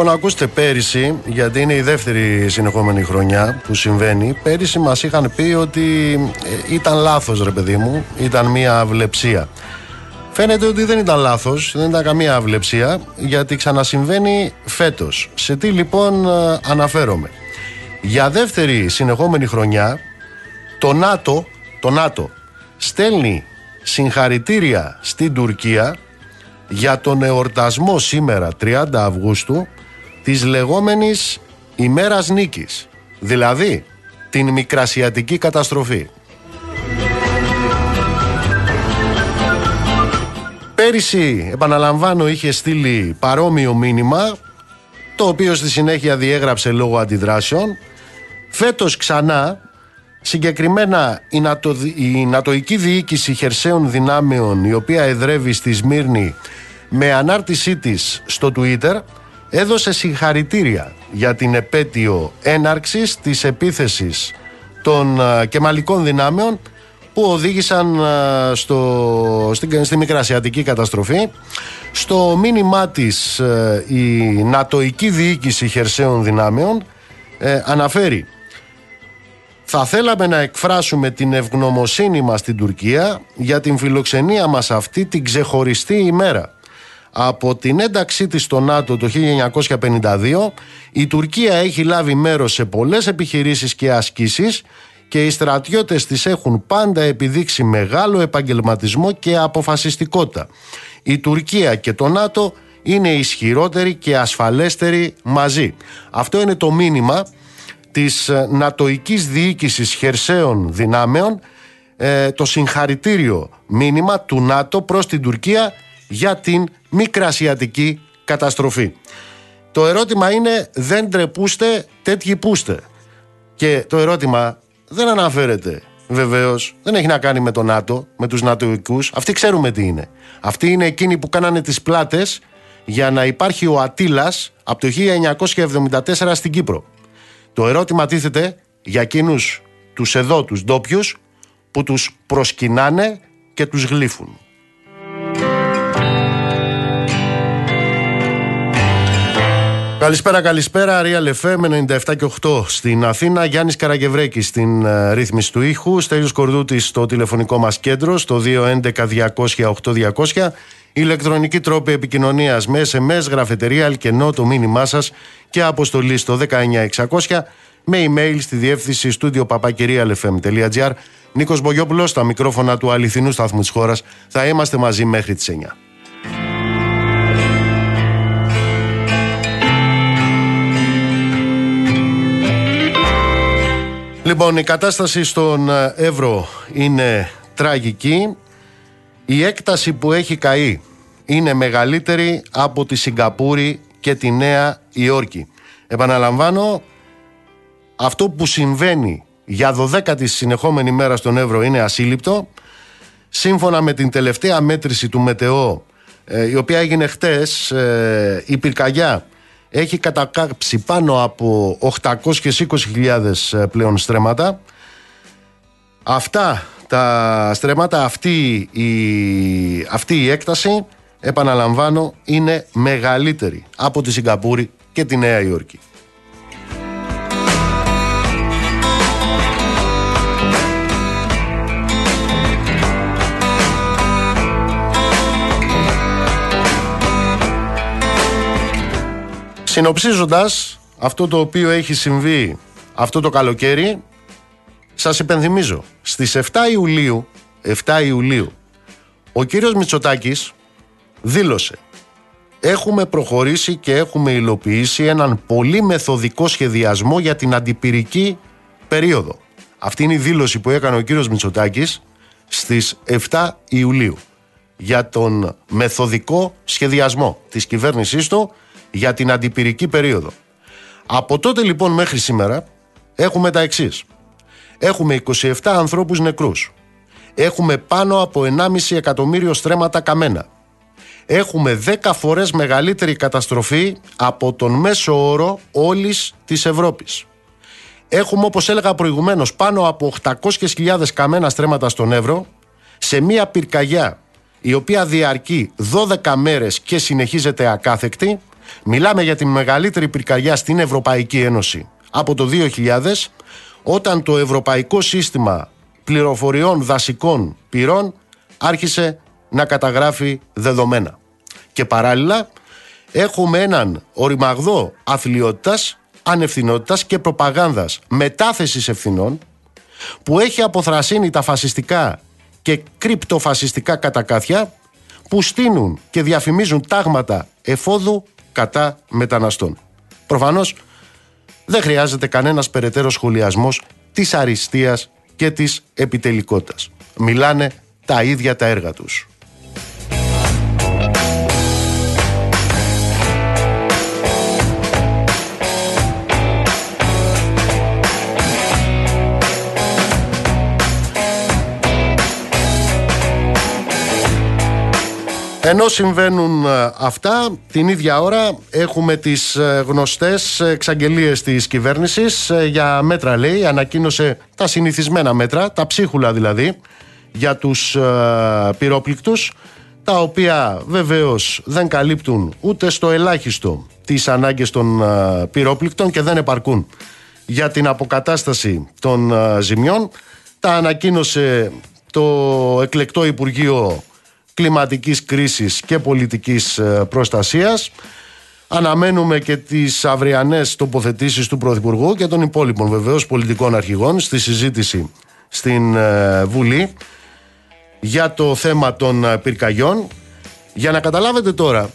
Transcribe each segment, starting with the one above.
Λοιπόν, ακούστε πέρυσι, γιατί είναι η δεύτερη συνεχόμενη χρονιά που συμβαίνει, πέρυσι μας είχαν πει ότι ε, ήταν λάθος ρε παιδί μου, ήταν μια αυλεψία. Φαίνεται ότι δεν ήταν λάθος, δεν ήταν καμία αυλεψία, γιατί ξανασυμβαίνει φέτος. Σε τι λοιπόν ε, αναφέρομαι. Για δεύτερη συνεχόμενη χρονιά, το ΝΑΤΟ, το ΝΑΤΟ στέλνει συγχαρητήρια στην Τουρκία για τον εορτασμό σήμερα 30 Αυγούστου της λεγόμενης ημέρας νίκης, δηλαδή την μικρασιατική καταστροφή. Πέρυσι, επαναλαμβάνω, είχε στείλει παρόμοιο μήνυμα, το οποίο στη συνέχεια διέγραψε λόγω αντιδράσεων. Φέτος ξανά, συγκεκριμένα η, Νατο, η Νατοική Διοίκηση Χερσαίων Δυνάμεων, η οποία εδρεύει στη Σμύρνη, με ανάρτησή της στο Twitter, έδωσε συγχαρητήρια για την επέτειο έναρξης της επίθεσης των κεμαλικών δυνάμεων που οδήγησαν στο, στην, στη Μικρασιατική καταστροφή. Στο μήνυμά της ε, η Νατοική Διοίκηση Χερσαίων Δυνάμεων ε, αναφέρει θα θέλαμε να εκφράσουμε την ευγνωμοσύνη μας στην Τουρκία για την φιλοξενία μας αυτή την ξεχωριστή ημέρα. Από την ένταξή της στο ΝΑΤΟ το 1952 η Τουρκία έχει λάβει μέρος σε πολλές επιχειρήσεις και ασκήσεις και οι στρατιώτες της έχουν πάντα επιδείξει μεγάλο επαγγελματισμό και αποφασιστικότητα. Η Τουρκία και το ΝΑΤΟ είναι ισχυρότεροι και ασφαλέστεροι μαζί. Αυτό είναι το μήνυμα της ε, Νατοικής Διοίκησης Χερσαίων Δυνάμεων ε, το συγχαρητήριο μήνυμα του ΝΑΤΟ προς την Τουρκία για την μικρασιατική καταστροφή. Το ερώτημα είναι δεν τρεπούστε τέτοιοι πούστε. Και το ερώτημα δεν αναφέρεται βεβαίως, δεν έχει να κάνει με το ΝΑΤΟ, με τους ΝΑΤΟικού. Αυτοί ξέρουμε τι είναι. Αυτοί είναι εκείνοι που κάνανε τις πλάτες για να υπάρχει ο Ατήλα από το 1974 στην Κύπρο. Το ερώτημα τίθεται για εκείνους τους εδώ, τους ντόπιους, που τους προσκυνάνε και τους γλύφουν. Καλησπέρα, καλησπέρα. Real FM 97 και 8 στην Αθήνα. Γιάννης Καραγευρέκης στην uh, ρύθμιση του ήχου. Στέλιος Κορδούτη στο τηλεφωνικό μας κέντρο στο 211-200-8200. Ηλεκτρονική τρόπη επικοινωνίας με SMS, γραφετερία, αλκενό το μήνυμά σας και αποστολή στο 19600 με email στη διεύθυνση στούντιο παπακυρίαλεφm.gr. Νίκος Μπογιόπουλος, στα μικρόφωνα του αληθινού σταθμού της χώρας. Θα είμαστε μαζί μέχρι τις 9. Λοιπόν, η κατάσταση στον ε, Εύρο είναι τραγική. Η έκταση που έχει καεί είναι μεγαλύτερη από τη Σιγκαπούρη και τη Νέα Υόρκη. Επαναλαμβάνω, αυτό που συμβαίνει για 12η συνεχόμενη μέρα στον Εύρο είναι ασύλληπτο. Σύμφωνα με την τελευταία μέτρηση του ΜΕΤΕΟ, ε, η οποία έγινε χτες, ε, η πυρκαγιά έχει κατακάψει πάνω από 820.000 ε, πλέον στρέμματα. Αυτά τα στρέμματα, αυτή η, αυτή η έκταση, επαναλαμβάνω, είναι μεγαλύτερη από τη Σιγκαπούρη και τη Νέα Υόρκη. Συνοψίζοντας αυτό το οποίο έχει συμβεί αυτό το καλοκαίρι, σας υπενθυμίζω, στις 7 Ιουλίου, 7 Ιουλίου, ο κύριος Μητσοτάκης δήλωσε έχουμε προχωρήσει και έχουμε υλοποιήσει έναν πολύ μεθοδικό σχεδιασμό για την αντιπυρική περίοδο. Αυτή είναι η δήλωση που έκανε ο κύριος Μητσοτάκης στις 7 Ιουλίου για τον μεθοδικό σχεδιασμό της κυβέρνησής του για την αντιπυρική περίοδο. Από τότε λοιπόν μέχρι σήμερα έχουμε τα εξής. Έχουμε 27 ανθρώπους νεκρούς. Έχουμε πάνω από 1,5 εκατομμύριο στρέμματα καμένα. Έχουμε 10 φορές μεγαλύτερη καταστροφή από τον μέσο όρο όλης της Ευρώπης. Έχουμε όπως έλεγα προηγουμένως πάνω από 800.000 καμένα στρέμματα στον Εύρο σε μια πυρκαγιά η οποία διαρκεί 12 μέρες και συνεχίζεται ακάθεκτη Μιλάμε για τη μεγαλύτερη πυρκαγιά στην Ευρωπαϊκή Ένωση από το 2000 όταν το Ευρωπαϊκό Σύστημα Πληροφοριών Δασικών Πυρών άρχισε να καταγράφει δεδομένα. Και παράλληλα έχουμε έναν οριμαγδό αθλειότητας, ανευθυνότητας και προπαγάνδας μετάθεσης ευθυνών που έχει αποθρασύνει τα φασιστικά και κρυπτοφασιστικά κατακάθια που στείνουν και διαφημίζουν τάγματα εφόδου κατά μεταναστών. Προφανώς δεν χρειάζεται κανένας περαιτέρω σχολιασμός της αριστείας και της επιτελικότητας. Μιλάνε τα ίδια τα έργα τους. Ενώ συμβαίνουν ε, αυτά, την ίδια ώρα έχουμε τις ε, γνωστές εξαγγελίες της κυβέρνησης ε, για μέτρα λέει, ανακοίνωσε τα συνηθισμένα μέτρα, τα ψίχουλα δηλαδή, για τους πυρόπληκτους, τα οποία βεβαίως δεν καλύπτουν ούτε στο ελάχιστο τις ανάγκες των πυρόπληκτων και δεν επαρκούν για την αποκατάσταση των ζημιών. Τα ανακοίνωσε το εκλεκτό Υπουργείο κλιματικής κρίσης και πολιτικής ε, προστασίας. Αναμένουμε και τις αυριανές τοποθετήσεις του Πρωθυπουργού και των υπόλοιπων βεβαίως πολιτικών αρχηγών στη συζήτηση στην ε, Βουλή για το θέμα των ε, πυρκαγιών. Για να καταλάβετε τώρα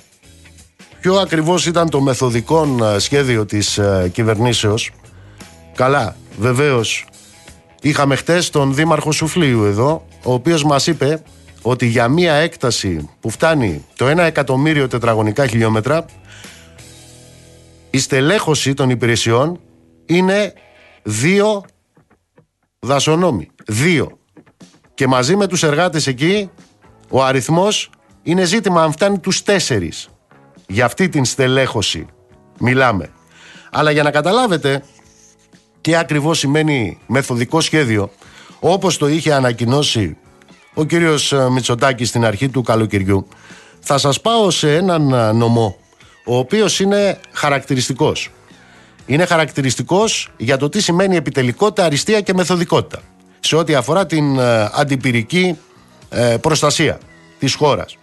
ποιο ακριβώς ήταν το μεθοδικό σχέδιο της κυβερνήσεως. Καλά, βεβαίως είχαμε χτες τον Δήμαρχο Σουφλίου εδώ, ο οποίος μας είπε ότι για μία έκταση που φτάνει το 1 εκατομμύριο τετραγωνικά χιλιόμετρα η στελέχωση των υπηρεσιών είναι δύο δασονόμοι. Δύο. Και μαζί με τους εργάτες εκεί ο αριθμός είναι ζήτημα αν φτάνει τους τέσσερις. Για αυτή την στελέχωση μιλάμε. Αλλά για να καταλάβετε τι ακριβώς σημαίνει μεθοδικό σχέδιο όπως το είχε ανακοινώσει ο κύριος ε, Μητσοτάκης στην αρχή του καλοκαιριού θα σας πάω σε έναν ε, νομό ο οποίος είναι χαρακτηριστικός. Είναι χαρακτηριστικός για το τι σημαίνει επιτελικότητα, αριστεία και μεθοδικότητα σε ό,τι αφορά την ε, αντιπυρική προστασία της χώρας.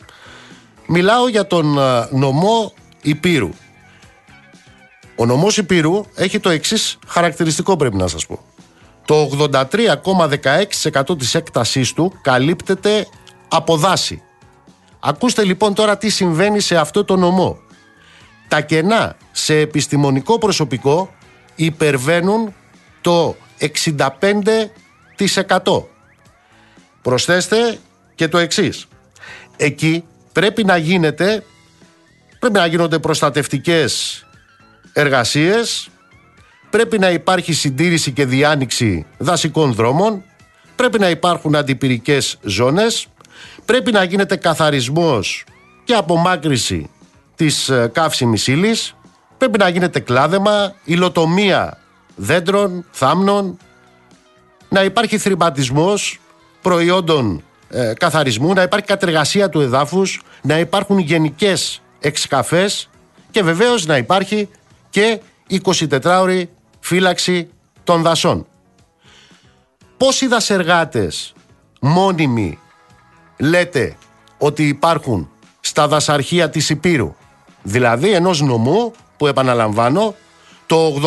Μιλάω για τον νομό Υπήρου. Ο νομός Υπήρου έχει το εξής χαρακτηριστικό πρέπει να σας πω. Το 83,16% της έκτασής του καλύπτεται από δάση. Ακούστε λοιπόν τώρα τι συμβαίνει σε αυτό το νομό. Τα κενά σε επιστημονικό προσωπικό υπερβαίνουν το 65%. Προσθέστε και το εξής. Εκεί πρέπει να γίνεται, πρέπει να γίνονται προστατευτικές εργασίες πρέπει να υπάρχει συντήρηση και διάνοιξη δασικών δρόμων, πρέπει να υπάρχουν αντιπυρικές ζώνες, πρέπει να γίνεται καθαρισμός και απομάκρυση της ε, καύσιμης ύλης, πρέπει να γίνεται κλάδεμα, υλοτομία δέντρων, θάμνων, να υπάρχει θρηματισμός προϊόντων ε, καθαρισμού, να υπάρχει κατεργασία του εδάφους, να υπάρχουν γενικές εξκαφές. Και βεβαίως να υπάρχει και 24 ώρη φύλαξη των δασών. Πόσοι δασεργάτες μόνιμοι λέτε ότι υπάρχουν στα δασαρχεία της Υπήρου, δηλαδή ενός νομού που επαναλαμβάνω το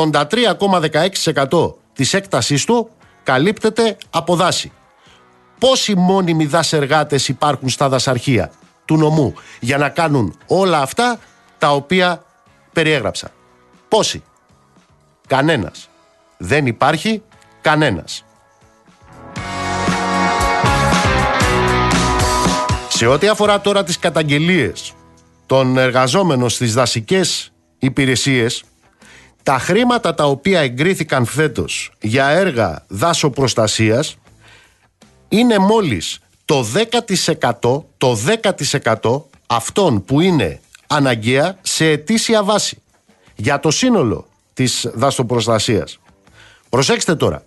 83,16% της έκτασής του καλύπτεται από δάση. Πόσοι μόνιμοι δασεργάτες υπάρχουν στα δασαρχεία του νομού για να κάνουν όλα αυτά τα οποία περιέγραψα; Πόσοι; Κανένας. Δεν υπάρχει κανένας. Σε ό,τι αφορά τώρα τις καταγγελίες των εργαζόμενων στις δασικές υπηρεσίες, τα χρήματα τα οποία εγκρίθηκαν φέτος για έργα δάσο προστασίας είναι μόλις το 10%, το 10% αυτών που είναι αναγκαία σε ετήσια βάση. Για το σύνολο της δαστοπροστασίας. Προσέξτε τώρα.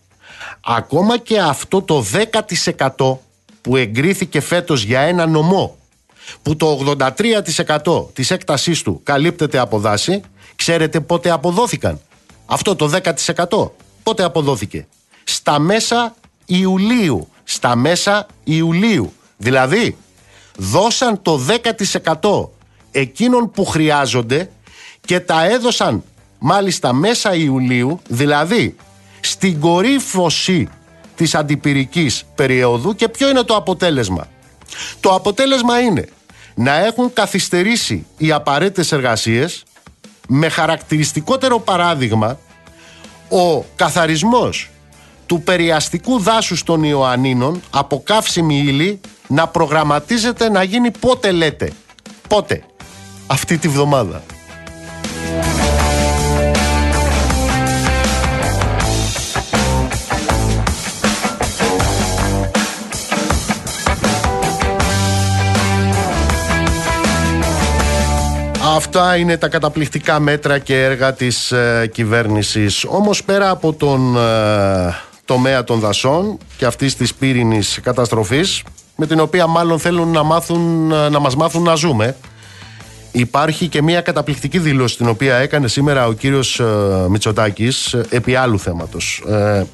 Ακόμα και αυτό το 10% που εγκρίθηκε φέτος για ένα νομό που το 83% της έκτασής του καλύπτεται από δάση, ξέρετε πότε αποδόθηκαν. Αυτό το 10% πότε αποδόθηκε; Στα μέσα Ιουλίου. Στα μέσα Ιουλίου. Δηλαδή, δώσαν το 10% εκείνων που χρειάζονται και τα έδωσαν μάλιστα μέσα Ιουλίου, δηλαδή στην κορύφωση της αντιπυρικής περίοδου και ποιο είναι το αποτέλεσμα; Το αποτέλεσμα είναι να έχουν καθυστερήσει οι απαραίτητες εργασίες με χαρακτηριστικότερο παράδειγμα ο καθαρισμός του περιαστικού δάσους των Ιωαννίνων από καύσιμη ύλη να προγραμματίζεται να γίνει πότε λέτε. Πότε. Αυτή τη βδομάδα. Αυτά είναι τα καταπληκτικά μέτρα και έργα της ε, κυβέρνησης. Όμως πέρα από τον ε, τομέα των δασών και αυτής της πύρινης καταστροφής με την οποία μάλλον θέλουν να, μάθουν, ε, να μας μάθουν να ζούμε υπάρχει και μια καταπληκτική δήλωση την οποία έκανε σήμερα ο κύριος ε, Μητσοτάκης ε, επί άλλου θέματος.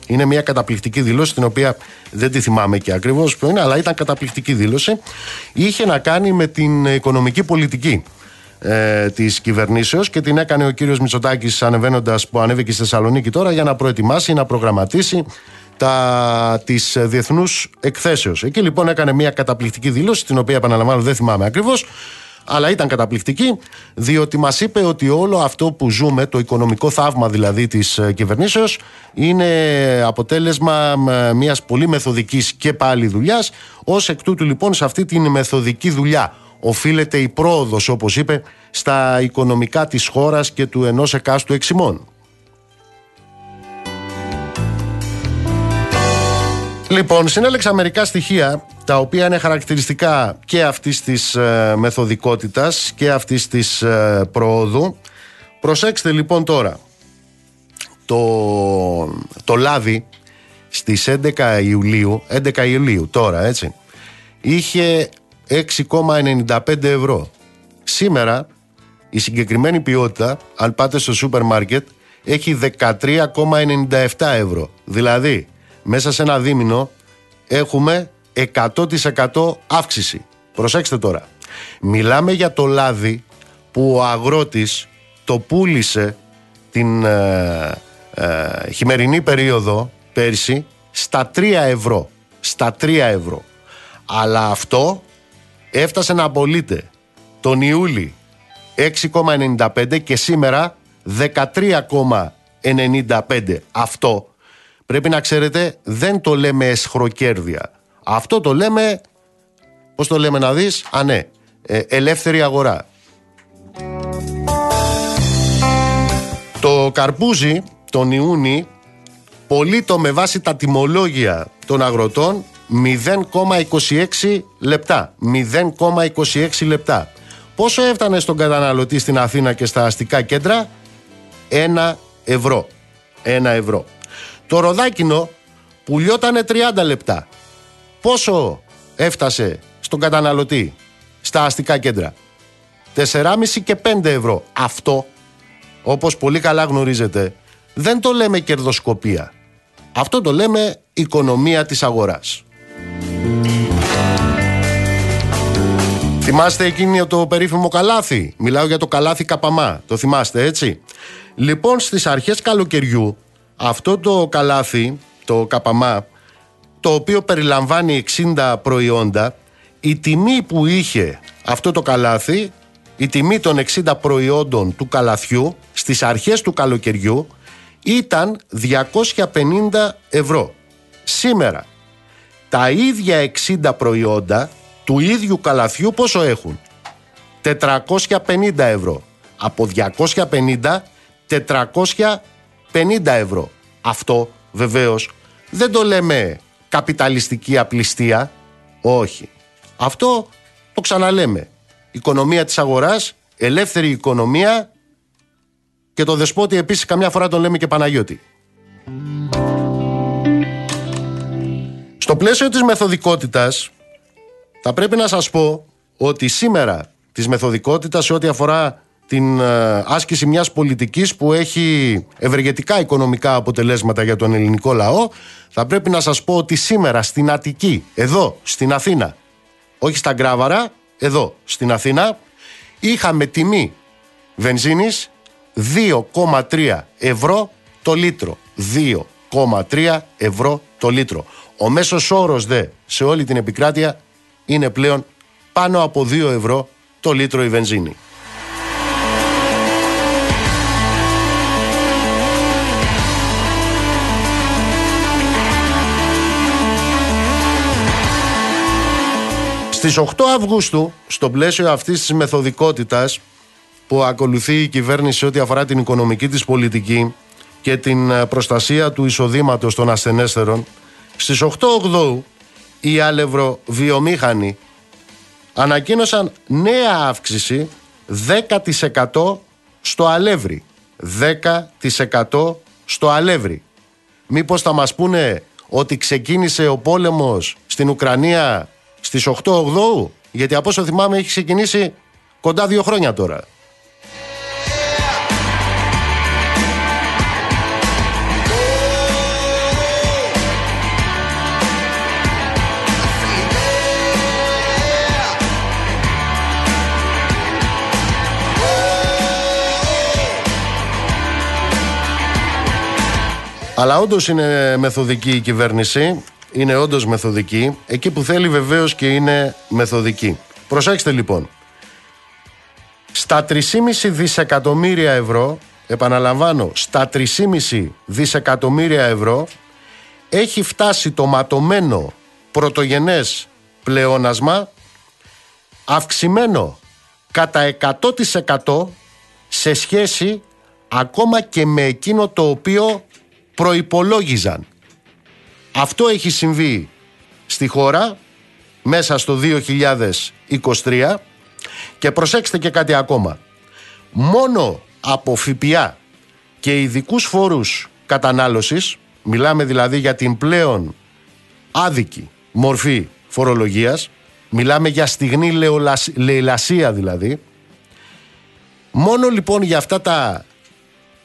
είναι μια καταπληκτική δήλωση την οποία δεν τη θυμάμαι και ακριβώς ποιο είναι αλλά ήταν καταπληκτική δήλωση. Είχε να κάνει με την οικονομική πολιτική ε, της κυβερνήσεως και την έκανε ο κύριος Μητσοτάκης ανεβαίνοντας που ανέβηκε στη Θεσσαλονίκη τώρα για να προετοιμάσει, να προγραμματίσει τα τη διεθνούς εκθέσεω. Εκεί λοιπόν έκανε μια καταπληκτική δήλωση, την οποία επαναλαμβάνω δεν θυμάμαι ακριβώς, αλλά ήταν καταπληκτική, διότι μας είπε ότι όλο αυτό που ζούμε, το οικονομικό θαύμα δηλαδή της ε, κυβερνήσεως, είναι αποτέλεσμα ε, μιας πολύ μεθοδικής και πάλι δουλειάς. Ω εκ τούτου λοιπόν σε αυτή την μεθοδική δουλειά οφείλεται η πρόοδος, όπως είπε, στα οικονομικά της χώρας και του ενός εκάστου εξημών. Λοιπόν, συνέλεξα μερικά στοιχεία τα οποία είναι χαρακτηριστικά και αυτής της ε, μεθοδικότητας και αυτής της ε, προόδου. Προσέξτε λοιπόν τώρα, το, το λάδι στις 11 Ιουλίου, 11 Ιουλίου τώρα έτσι, είχε 6,95 ευρώ. Σήμερα η συγκεκριμένη ποιότητα, αν πάτε στο σούπερ μάρκετ, έχει 13,97 ευρώ. Δηλαδή, μέσα σε ένα δίμηνο έχουμε 100% αύξηση. Προσέξτε τώρα. Μιλάμε για το λάδι που ο αγρότης το πούλησε την ε, ε, χειμερινή περίοδο πέρσι στα 3 ευρώ. Στα 3 ευρώ. Αλλά αυτό έφτασε να απολύτε τον Ιούλη 6,95 και σήμερα 13,95. Αυτό πρέπει να ξέρετε δεν το λέμε εσχροκέρδια. Αυτό το λέμε, πώς το λέμε να δεις, α ναι, ε, ελεύθερη αγορά. Το καρπούζι τον Ιούνι το με βάση τα τιμολόγια των αγροτών 0,26 λεπτά. 0,26 λεπτά. Πόσο έφτανε στον καταναλωτή στην Αθήνα και στα αστικά κέντρα; 1 ευρώ. 1 ευρώ. Το ροδάκινο πουλιότανε 30 λεπτά. Πόσο έφτασε στον καταναλωτή στα αστικά κέντρα; 4,5 και 5 ευρώ. Αυτό, όπως πολύ καλά γνωρίζετε, δεν το λέμε κερδοσκοπία. Αυτό το λέμε οικονομία της αγοράς. Θυμάστε εκείνη το περίφημο καλάθι; Μιλάω για το καλάθι καπαμά. Το θυμάστε έτσι; Λοιπόν στις αρχές καλοκαιριού αυτό το καλάθι, το καπαμά, το οποίο περιλαμβάνει 60 προϊόντα, η τιμή που είχε αυτό το καλάθι, η τιμή των 60 προϊόντων του καλαθιού στις αρχές του καλοκαιριού ήταν 250 ευρώ. Σήμερα τα ίδια 60 προϊόντα του ίδιου καλαθιού πόσο έχουν; 450 ευρώ. Από 250 450 ευρώ. Αυτό βεβαίως δεν το λέμε καπιταλιστική απληστία. Όχι. Αυτό το ξαναλέμε. Οικονομία της αγοράς, ελεύθερη οικονομία και το δεσπότη επίσης καμιά φορά τον λέμε και Παναγιώτη. Πλαίσιο της μεθοδικότητας θα πρέπει να σας πω ότι σήμερα της μεθοδικότητας σε ό,τι αφορά την ε, άσκηση μιας πολιτικής που έχει ευεργετικά οικονομικά αποτελέσματα για τον ελληνικό λαό θα πρέπει να σας πω ότι σήμερα στην Αττική, εδώ στην Αθήνα όχι στα Γκράβαρα, εδώ στην Αθήνα είχαμε τιμή βενζίνης 2,3 ευρώ το λίτρο. 2,3 ευρώ το λίτρο ο μέσος όρος δε σε όλη την επικράτεια είναι πλέον πάνω από 2 ευρώ το λίτρο η βενζίνη. Στις 8 Αυγούστου, στο πλαίσιο αυτής της μεθοδικότητας που ακολουθεί η κυβέρνηση ό,τι αφορά την οικονομική της πολιτική και την ε, προστασία του εισοδήματος των ασθενέστερων, στις 8 Οκτώου οι αλευροβιομήχανοι ανακοίνωσαν νέα αύξηση 10% στο αλεύρι. 10% στο αλεύρι. Μήπως θα μας πούνε ότι ξεκίνησε ο πόλεμος στην Ουκρανία στις 8 Οκτώου, γιατί από όσο θυμάμαι έχει ξεκινήσει κοντά δύο χρόνια τώρα. Αλλά όντως είναι μεθοδική η κυβέρνηση. Είναι όντως μεθοδική. Εκεί που θέλει βεβαίως και είναι μεθοδική. Προσέξτε λοιπόν. Στα 3,5 δισεκατομμύρια ευρώ, επαναλαμβάνω, στα 3,5 δισεκατομμύρια ευρώ έχει φτάσει το ματωμένο πρωτογενές πλεόνασμα αυξημένο κατά 100% σε σχέση ακόμα και με εκείνο το οποίο προϋπολόγιζαν. Αυτό έχει συμβεί στη χώρα μέσα στο 2023 και προσέξτε και κάτι ακόμα. Μόνο από ΦΠΑ και ειδικούς φόρους κατανάλωσης, μιλάμε δηλαδή για την πλέον άδικη μορφή φορολογίας, μιλάμε για στιγμή λαιλασία δηλαδή, μόνο λοιπόν για αυτά τα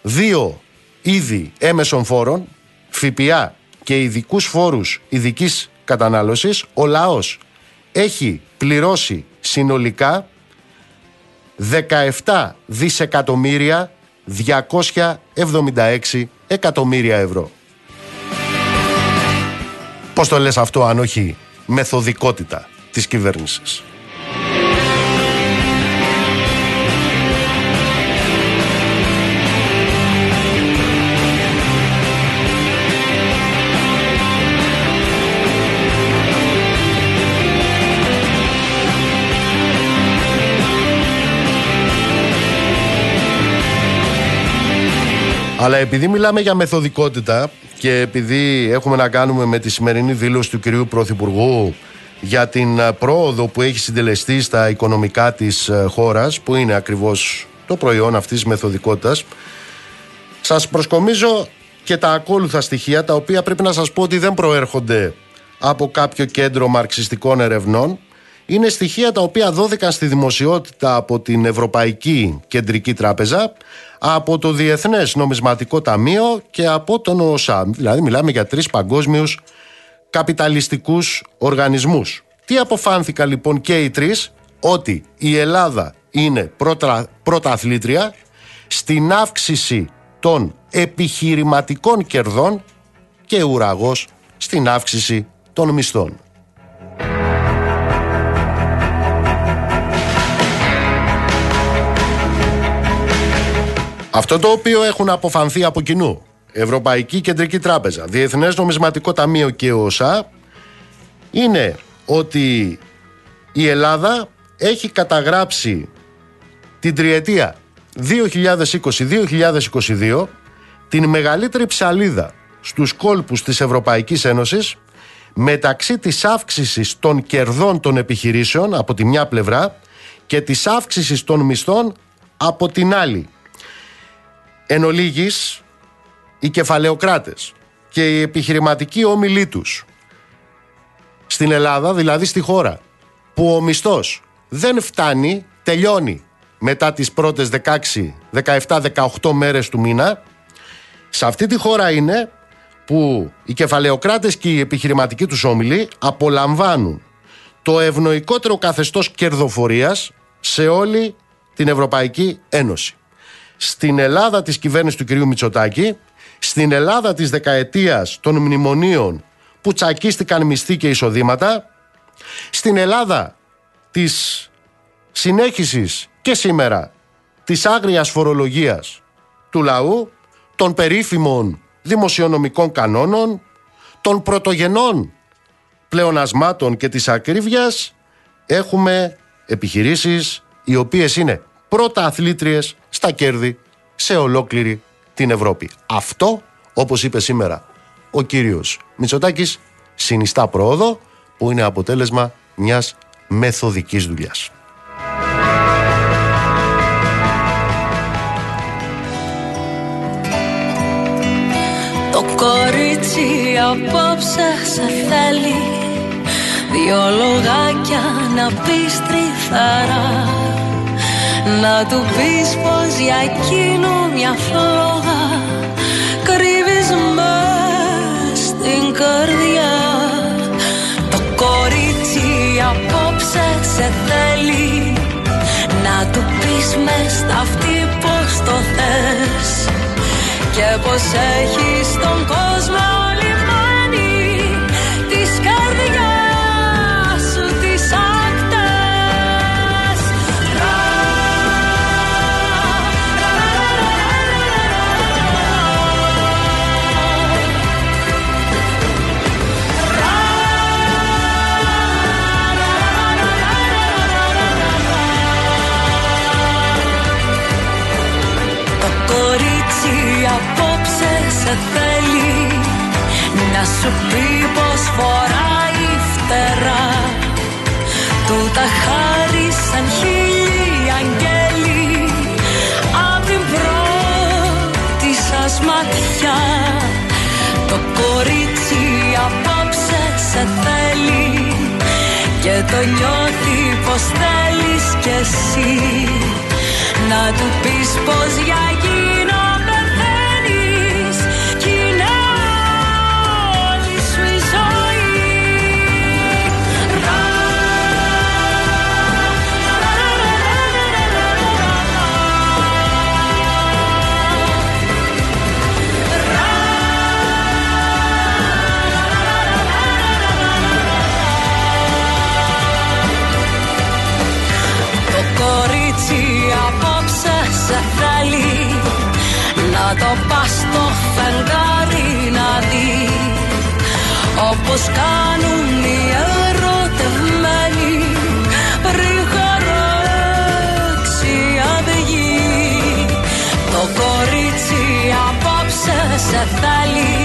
δύο είδη έμεσων φόρων, ΦΠΑ και ειδικούς φόρους ειδικής κατανάλωσης, ο λαός έχει πληρώσει συνολικά 17 δισεκατομμύρια 276 εκατομμύρια ευρώ. Πώς το λες αυτό αν όχι μεθοδικότητα της κυβέρνησης; Αλλά επειδή μιλάμε για μεθοδικότητα και επειδή έχουμε να κάνουμε με τη σημερινή δήλωση του κυρίου Πρωθυπουργού για την ε, πρόοδο που έχει συντελεστεί στα οικονομικά της ε, χώρας που είναι ακριβώς το προϊόν αυτής της μεθοδικότητας σας προσκομίζω και τα ακόλουθα στοιχεία τα οποία πρέπει να σας πω ότι δεν προέρχονται από κάποιο κέντρο μαρξιστικών ερευνών. Είναι στοιχεία τα οποία δόθηκαν στη δημοσιότητα από την Ευρωπαϊκή Κεντρική Τράπεζα, από το Διεθνές Νομισματικό Ταμείο και από τον ΟΣΑ. Δηλαδή μιλάμε για τρεις παγκόσμιους καπιταλιστικούς οργανισμούς. Τι αποφάνθηκα λοιπόν και οι τρεις, ότι η Ελλάδα είναι πρώτα, πρώτα αθλήτρια στην αύξηση των επιχειρηματικών κερδών και ουραγός στην αύξηση των μισθών. Αυτό το οποίο έχουν αποφανθεί από κοινού Ευρωπαϊκή Κεντρική Τράπεζα, Διεθνές Νομισματικό Ταμείο και ΟΣΑ είναι ότι η Ελλάδα έχει καταγράψει την τριετία 2020-2022 την μεγαλύτερη ψαλίδα στους κόλπους της Ευρωπαϊκής Ένωσης μεταξύ της αύξησης των κερδών των επιχειρήσεων από τη μια πλευρά και της αύξησης των μισθών από την άλλη. Εν ολίγης, οι κεφαλαιοκράτες και οι επιχειρηματικοί όμιλοι τους στην Ελλάδα, δηλαδή στη χώρα, που ο μισθός δεν φτάνει, τελειώνει μετά τις πρώτες 16, 17, 18 μέρες του μήνα. Σε αυτή τη χώρα είναι που οι κεφαλαιοκράτες και οι επιχειρηματικοί τους όμιλοι απολαμβάνουν το ευνοϊκότερο καθεστώς κερδοφορίας σε όλη την Ευρωπαϊκή Ένωση. Στην Ελλάδα της κυβέρνησης του κυρίου Μητσοτάκη, στην Ελλάδα της δεκαετίας των μνημονίων που τσακίστηκαν μισθοί και εισοδήματα, στην Ελλάδα της συνέχισης και σήμερα της άγριας φορολογίας του λαού, των περίφημων δημοσιονομικών κανόνων, των πρωτογενών πλεονασμάτων και της ακρίβειας, έχουμε επιχειρήσεις οι οποίες είναι πρώτα αθλήτριες στα κέρδη σε ολόκληρη την Ευρώπη. Αυτό, όπως είπε σήμερα ο κύριος Μητσοτάκης, συνιστά πρόοδο που είναι αποτέλεσμα μιας μεθοδικής δουλειάς. Το κορίτσι απόψε σε θέλει Δυο λογάκια να πεις τριθαρά Να του πεις πως για εκείνο μια φλόγα Κρύβεις μες στην καρδιά. Το κορίτσι απόψε σε θέλει. Να του πεις μες στα αυτή πως το θες. Και πως έχεις τον κόσμο σε θέλει. Να σου πει πως φοράει φτερά. Του τα χάρισαν χίλιοι αγγέλοι. Απ' την πρώτη σας ματιά. Το κορίτσι απόψε σε θέλει. Και το νιώθει πως θέλεις κι εσύ. Να του πεις πως για γίνω το πας στο φεγγάρι να δει Όπως κάνουν οι ερωτευμένοι πριν χαράξει αυγή Το κορίτσι απόψε σε θέλει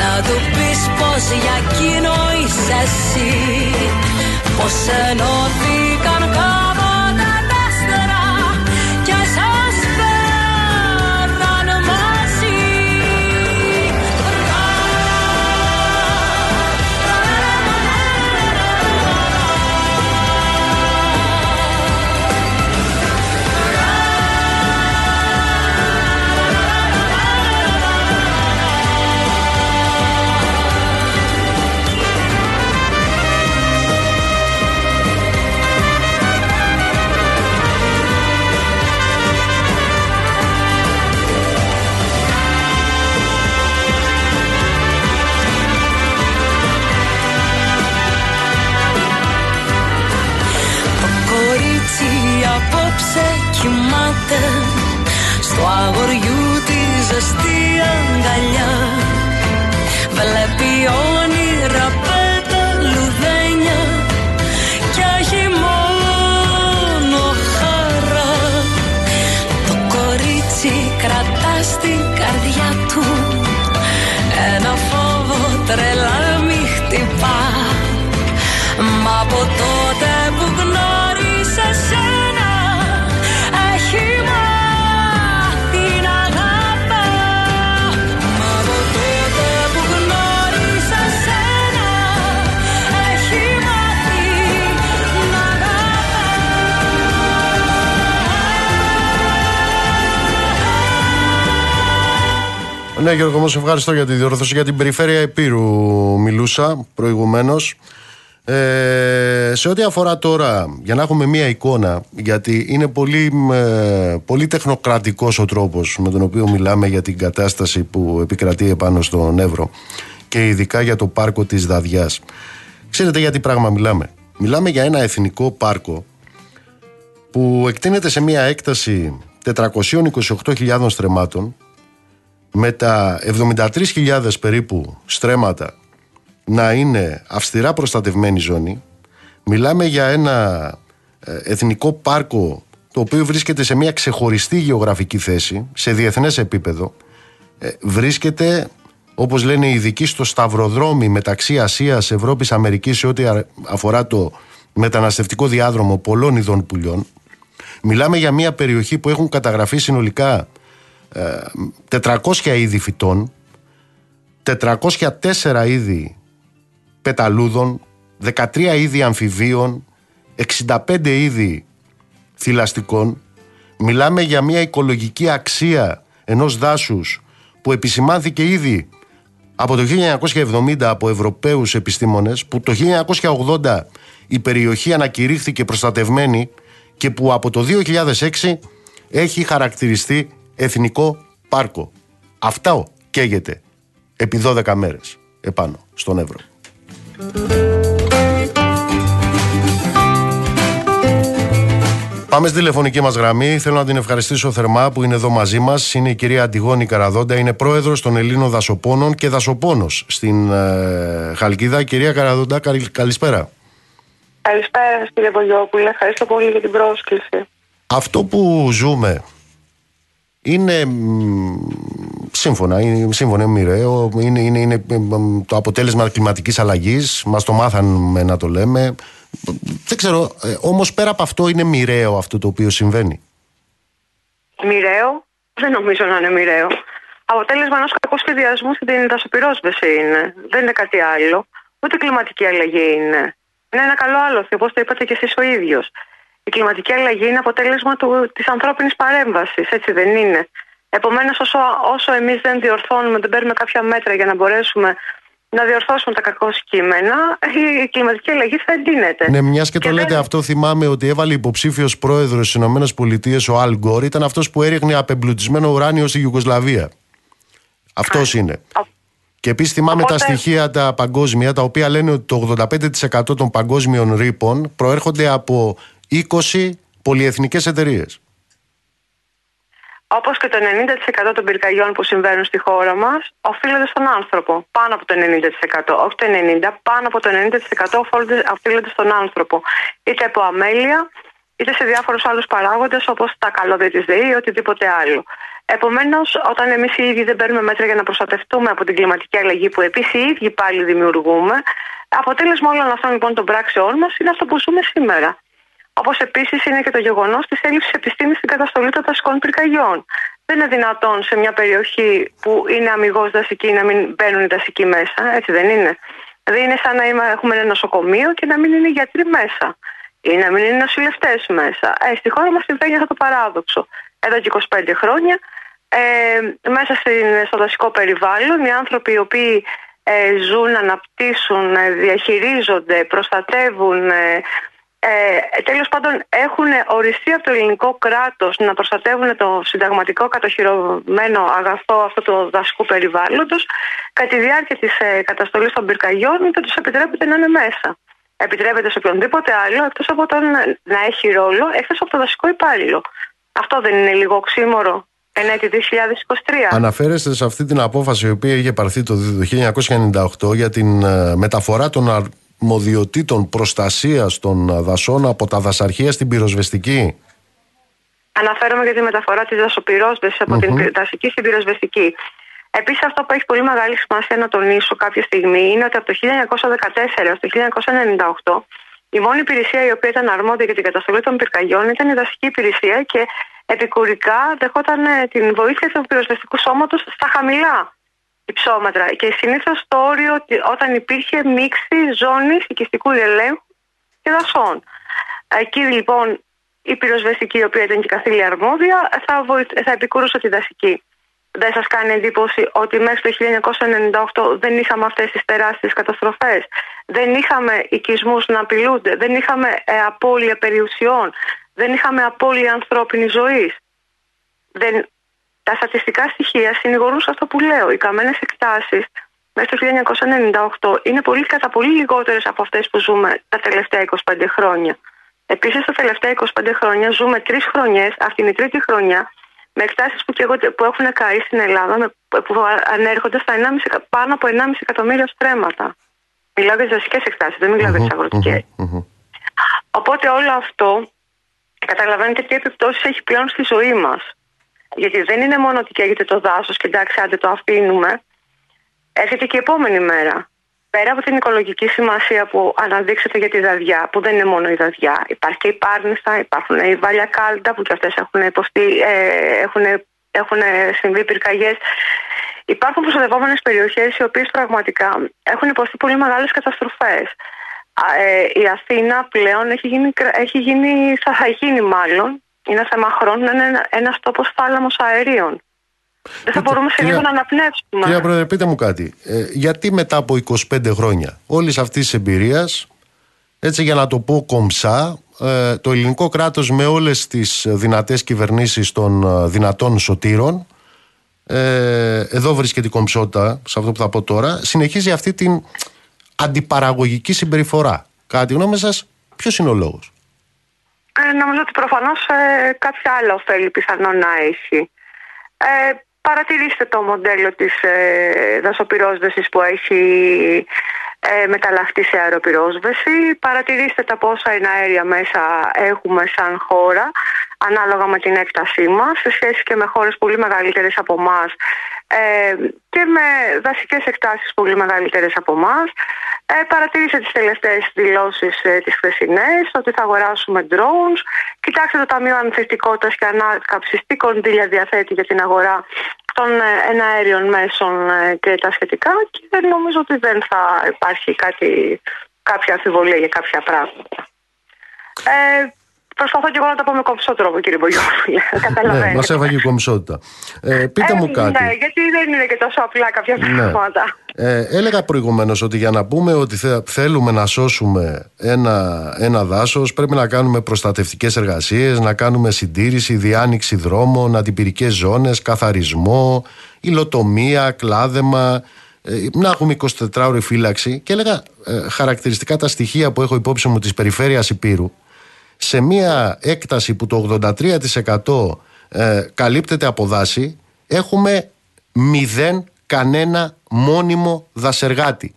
να του πεις πως για εκείνο είσαι εσύ. Πως ενώθηκαν κάπου Γιώργο, μου σε ευχαριστώ για τη διόρθωση. Για την περιφέρεια Επίρου μιλούσα προηγουμένως. Ε, σε ό,τι αφορά τώρα, για να έχουμε μία εικόνα, γιατί είναι πολύ, ε, πολύ τεχνοκρατικός ο τρόπος με τον οποίο μιλάμε για την κατάσταση που επικρατεί επάνω στον Εύρο και ειδικά για το πάρκο της Δαδιάς. Ξέρετε για τι πράγμα μιλάμε. Μιλάμε για ένα εθνικό πάρκο που εκτείνεται σε μία έκταση 428.000 στρεμμάτων με τα 73.000 περίπου στρέμματα να είναι αυστηρά προστατευμένη ζώνη. Μιλάμε για ένα ε, εθνικό πάρκο το οποίο βρίσκεται σε μια ξεχωριστή γεωγραφική θέση, σε διεθνές επίπεδο. Ε, βρίσκεται, όπως λένε οι ειδικοί, στο σταυροδρόμι μεταξύ Ασίας, Ευρώπης, Αμερικής σε ό,τι αφορά το μεταναστευτικό διάδρομο πολλών ειδών πουλιών. Μιλάμε για μια περιοχή που έχουν καταγραφεί συνολικά 400 ε, είδη φυτών, 404 είδη πεταλούδων, 13 είδη αμφιβίων, 65 είδη θηλαστικών. Μιλάμε για μια οικολογική αξία ενός δάσους που επισημάνθηκε ήδη από το 1970 από Ευρωπαίους επιστήμονες που το 1980 η περιοχή ανακηρύχθηκε προστατευμένη και που από το 2006 έχει χαρακτηριστεί εθνικό πάρκο. Αυτά καίγεται επί 12 μέρες επάνω στον Εύρο. Πάμε στη τηλεφωνική μας γραμμή. Θέλω να την ευχαριστήσω θερμά που είναι εδώ μαζί μας. Είναι η κυρία Αντιγόνη Καραδόντα. Είναι πρόεδρος των Ελλήνων Δασοπόνων και Δασοπόνος στην ε, Χαλκίδα. Κυρία Καραδόντα, καλησπέρα. Καλησπέρα, κύριε Βολιόπουλε. Ευχαριστώ πολύ για την πρόσκληση. Αυτό που ζούμε είναι σύμφωνα, είναι, σύμφωνα, μοιραίο, είναι, είναι, είναι το αποτέλεσμα κλιματικής αλλαγής, μας το μάθαμε να το λέμε. Δεν ξέρω, ε, όμως πέρα από αυτό είναι μοιραίο αυτό το οποίο συμβαίνει. Μοιραίο, δεν νομίζω να είναι μοιραίο. Αποτέλεσμα ενός κακού σχεδιασμού στην δασοπυρόσβεση είναι. Δεν είναι κάτι άλλο. Ούτε κλιματική αλλαγή είναι. Είναι ένα καλό άλλο, όπως το είπατε και εσείς ο ίδιος. Η κλιματική αλλαγή είναι αποτέλεσμα της ανθρώπινης παρέμβασης, έτσι δεν είναι; Επομένως, όσο, όσο εμείς δεν διορθώνουμε, δεν παίρνουμε κάποια μέτρα για να μπορέσουμε να διορθώσουμε τα κακό κείμενα, η κλιματική αλλαγή θα εντείνεται. Ναι, μιας και, το λέτε αυτό, θυμάμαι ότι έβαλε υποψήφιος πρόεδρος στις ΗΠΑ ο Αλ Γκόρ, ήταν αυτός που έριχνε απεμπλουτισμένο ουράνιο στη Ιουγκοσλαβία. Αυτός είναι. Και επίσης θυμάμαι τα στοιχεία τα παγκόσμια, τα οποία λένε ότι το 85% των παγκόσμιων ρήπων προέρχονται από 20 πολυεθνικές εταιρείες. Όπως και το 90% των πυρκαγιών που συμβαίνουν στη χώρα μας οφείλονται στον άνθρωπο. Πάνω από το 90%. Όχι το 90%, πάνω από το 90% οφείλονται στον άνθρωπο. Είτε από αμέλεια, είτε σε διάφορους άλλους παράγοντες όπως τα καλώδια της ΔΕΗ ή οτιδήποτε άλλο. Επομένως, όταν εμείς οι ίδιοι δεν παίρνουμε μέτρα για να προστατευτούμε από την κλιματική αλλαγή που επίσης οι ίδιοι πάλι δημιουργούμε, αποτέλεσμα όλων αυτών λοιπόν των πράξεών μας είναι αυτό που ζούμε σήμερα. Όπως επίσης είναι και το γεγονός της έλλειψης επιστήμης στην καταστολή των δασικών πυρκαγιών. Δεν είναι δυνατόν σε μια περιοχή που είναι αμυγός δασική να μην μπαίνουν οι δασικοί μέσα, έτσι δεν είναι. Δηλαδή είναι σαν να έχουμε ένα νοσοκομείο και να μην είναι οι γιατροί μέσα ή να μην είναι νοσηλευτές μέσα. Ε, στη χώρα μας συμβαίνει αυτό το παράδοξο. Εδώ και 25 χρόνια, ε, μέσα στην, στο δασικό περιβάλλον, οι άνθρωποι οι οποίοι ε, ζουν, αναπτύσσουν, ε, διαχειρίζονται, προστατεύουν, ε, ε, τέλος πάντων έχουν οριστεί από το ελληνικό κράτος να προστατεύουν το συνταγματικό κατοχυρωμένο αγαθό αυτό το δασικού περιβάλλοντος κατά τη διάρκεια της ε, καταστολής των πυρκαγιών δεν τους επιτρέπεται να είναι μέσα. Επιτρέπεται σε οποιονδήποτε άλλο εκτός από τον να έχει ρόλο εκτός από το δασικό υπάλληλο. Αυτό δεν είναι λίγο οξύμορο εν έτη 2023. Αναφέρεστε σε αυτή την απόφαση η οποία είχε πάρθει το 1998 για την ε, μεταφορά των αρμοδιοτήτων προστασίας των δασών από τα δασαρχεία στην πυροσβεστική; Αναφέρομαι για τη μεταφορά της δασοπυρόσβεσης από την δασική στην πυροσβεστική. Επίσης, αυτό που έχει πολύ μεγάλη σημασία να τονίσω κάποια στιγμή είναι ότι από το 1914 έως το 1998 η μόνη υπηρεσία η οποία ήταν αρμόδια για την καταστολή των πυρκαγιών ήταν η δασική υπηρεσία και επικουρικά δεχόταν ε, την βοήθεια του πυροσβεστικού σώματος στα χαμηλά υψόμετρα. Και συνήθως το όριο όταν υπήρχε μίξη ζώνης οικιστικού ελέγχου και δασών. Εκεί λοιπόν η πυροσβεστική, η οποία ήταν και καθήλια αρμόδια, θα, θα επικουρούσε τη δασική. Δεν σας κάνει εντύπωση ότι μέχρι το 1998 δεν είχαμε αυτές τις τεράστιες καταστροφές. Δεν είχαμε οικισμούς να απειλούνται. Δεν είχαμε ε, απώλεια περιουσιών. Δεν είχαμε απώλεια ανθρώπινης ζωής. Δεν... Τα στατιστικά στοιχεία συνηγορούν σε αυτό που λέω. Οι καμένες εκτάσεις μέχρι το 1998 είναι πολύ, κατά πολύ λιγότερες από αυτές που ζούμε τα τελευταία 25 χρόνια. Επίσης τα τελευταία 25 χρόνια ζούμε τρεις χρονιές, αυτή είναι η τρίτη χρονιά, με εκτάσεις που, που έχουν καεί στην Ελλάδα που ανέρχονται στα 1,5, πάνω από 1,5 εκατομμύρια στρέμματα. Μιλάω για τις δασικέ εκτάσεις, δεν μιλάω για τις αγροτικές. Οπότε όλο αυτό καταλαβαίνετε τι επιπτώσεις έχει πλέον στη ζωή μας. Γιατί δεν είναι μόνο ότι καίγεται το δάσος και εντάξει, άντε το αφήνουμε. Έρχεται και η επόμενη μέρα πέρα από την οικολογική σημασία που αναδείξατε για τη δαδιά, που δεν είναι μόνο η δαδιά, υπάρχει και η Πάρνηστα, υπάρχουν οι Βάλια Κάλντα που και αυτές έχουν, ε, έχουν, έχουν συμβεί πυρκαγιές. Υπάρχουν προστατευόμενες περιοχές οι οποίες πραγματικά έχουν υποστεί πολύ μεγάλες καταστροφές. Ε, η Αθήνα πλέον έχει γίνει, έχει γίνει, θα, θα γίνει μάλλον, είναι θέμα χρόνου, είναι ένα, ένας τόπος θάλαμος αερίων. Δεν θα μπορούμε σε λίγο να αναπνεύσουμε. Κυρία Πρόεδρε, πείτε μου κάτι. Ε, γιατί μετά από 25 χρόνια όλης αυτής της εμπειρίας, έτσι για να το πω κομψά, ε, το ελληνικό κράτος με όλες τις δυνατές κυβερνήσεις των ε, δυνατών σωτήρων ε, εδώ βρίσκεται η κομψότητα σε αυτό που θα πω τώρα συνεχίζει αυτή την αντιπαραγωγική συμπεριφορά κάτι γνώμη σας ποιος είναι ο λόγος; Ε, νομίζω ότι προφανώς ε, κάποια άλλα ωφέλη πιθανόν να έχει. Ε, Παρατηρήστε το μοντέλο της ε, δασοπυρόσβεσης που έχει ε, μεταλλαχθεί σε αεροπυρόσβεση. Παρατηρήστε τα πόσα εναέρια μέσα έχουμε σαν χώρα ανάλογα με την έκτασή μας σε σχέση και με χώρες πολύ μεγαλύτερες από εμάς ε, και με δασικές εκτάσεις πολύ μεγαλύτερες από εμάς. Ε, παρατήρησα τις τελευταίες δηλώσεις ε, τις χθεσινές ότι θα αγοράσουμε drones. Κοιτάξτε το Ταμείο Ανθεκτικότητας και Ανάκαψης τι κονδύλια διαθέτει για την αγορά των ε, εναέριων μέσων ε, και τα σχετικά και δεν νομίζω ότι δεν θα υπάρχει κάτι, κάποια αμφιβολία για κάποια πράγματα. Ε, Προσπαθώ και εγώ να τα πω με κομψό τρόπο, κύριε Μπογιόπουλε. Καταλαβαίνετε. Ναι, μας έφαγε η κομψότητα. Ε, πείτε ε, μου κάτι. Ναι, γιατί δεν είναι και τόσο απλά κάποια ναι. πράγματα. Ε, έλεγα προηγουμένως ότι για να πούμε ότι θέλουμε να σώσουμε ένα, ένα δάσος, πρέπει να κάνουμε προστατευτικές εργασίες, να κάνουμε συντήρηση, διάνοιξη δρόμων, αντιπυρικές ζώνες, καθαρισμό, υλοτομία, κλάδεμα. Ε, να έχουμε 24 ώρε φύλαξη. Και έλεγα ε, χαρακτηριστικά τα στοιχεία που έχω υπόψη μου της περιφέρειας Υπήρου σε μια έκταση που το 83% ε, καλύπτεται από δάση έχουμε μηδέν κανένα μόνιμο δασεργάτη.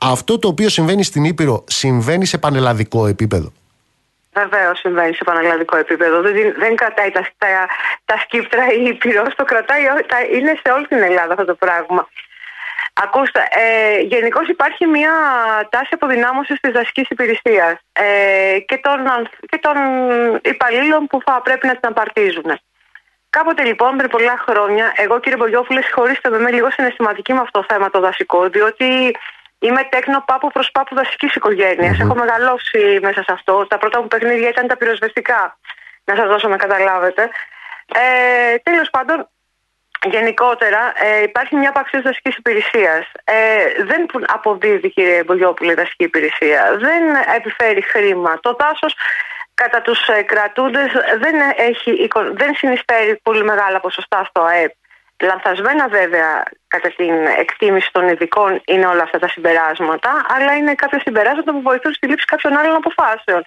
Αυτό το οποίο συμβαίνει στην Ήπειρο συμβαίνει σε πανελλαδικό επίπεδο. Βεβαίως συμβαίνει σε πανελλαδικό επίπεδο. Δεν, δεν κρατάει τα, τα, τα σκύπτρα η Ήπειρο, το κρατάει, είναι σε όλη την Ελλάδα αυτό το πράγμα. Ακούστε, ε, γενικώς υπάρχει μια τάση αποδυνάμωσης της δασικής υπηρεσίας ε, και, των, και των υπαλλήλων που θα πρέπει να την απαρτίζουν. Κάποτε λοιπόν πριν πολλά χρόνια, εγώ κύριε Μπογιόπουλε, συγχωρήστε με, είμαι λίγο συναισθηματική με αυτό το θέμα το δασικό, διότι είμαι τέκνο πάπου προς πάπου δασικής Έχω μεγαλώσει μέσα σε αυτό. Τα πρώτα μου παιχνίδια ήταν τα πυροσβεστικά, να σας δώσω να καταλάβετε. Ε, Τέλος πάντων, Γενικότερα ε, υπάρχει μια απαξίωση δασική υπηρεσία. Ε, δεν αποδίδει, κύριε Μπογιόπουλε, η δασική υπηρεσία. Δεν επιφέρει χρήμα. Το δάσος κατά τους ε, κρατούντες δεν, δεν συνεισφέρει πολύ μεγάλα ποσοστά στο ΑΕΠ. Λανθασμένα βέβαια κατά την εκτίμηση των ειδικών είναι όλα αυτά τα συμπεράσματα, αλλά είναι κάποια συμπεράσματα που βοηθούν στη λήψη κάποιων άλλων αποφάσεων.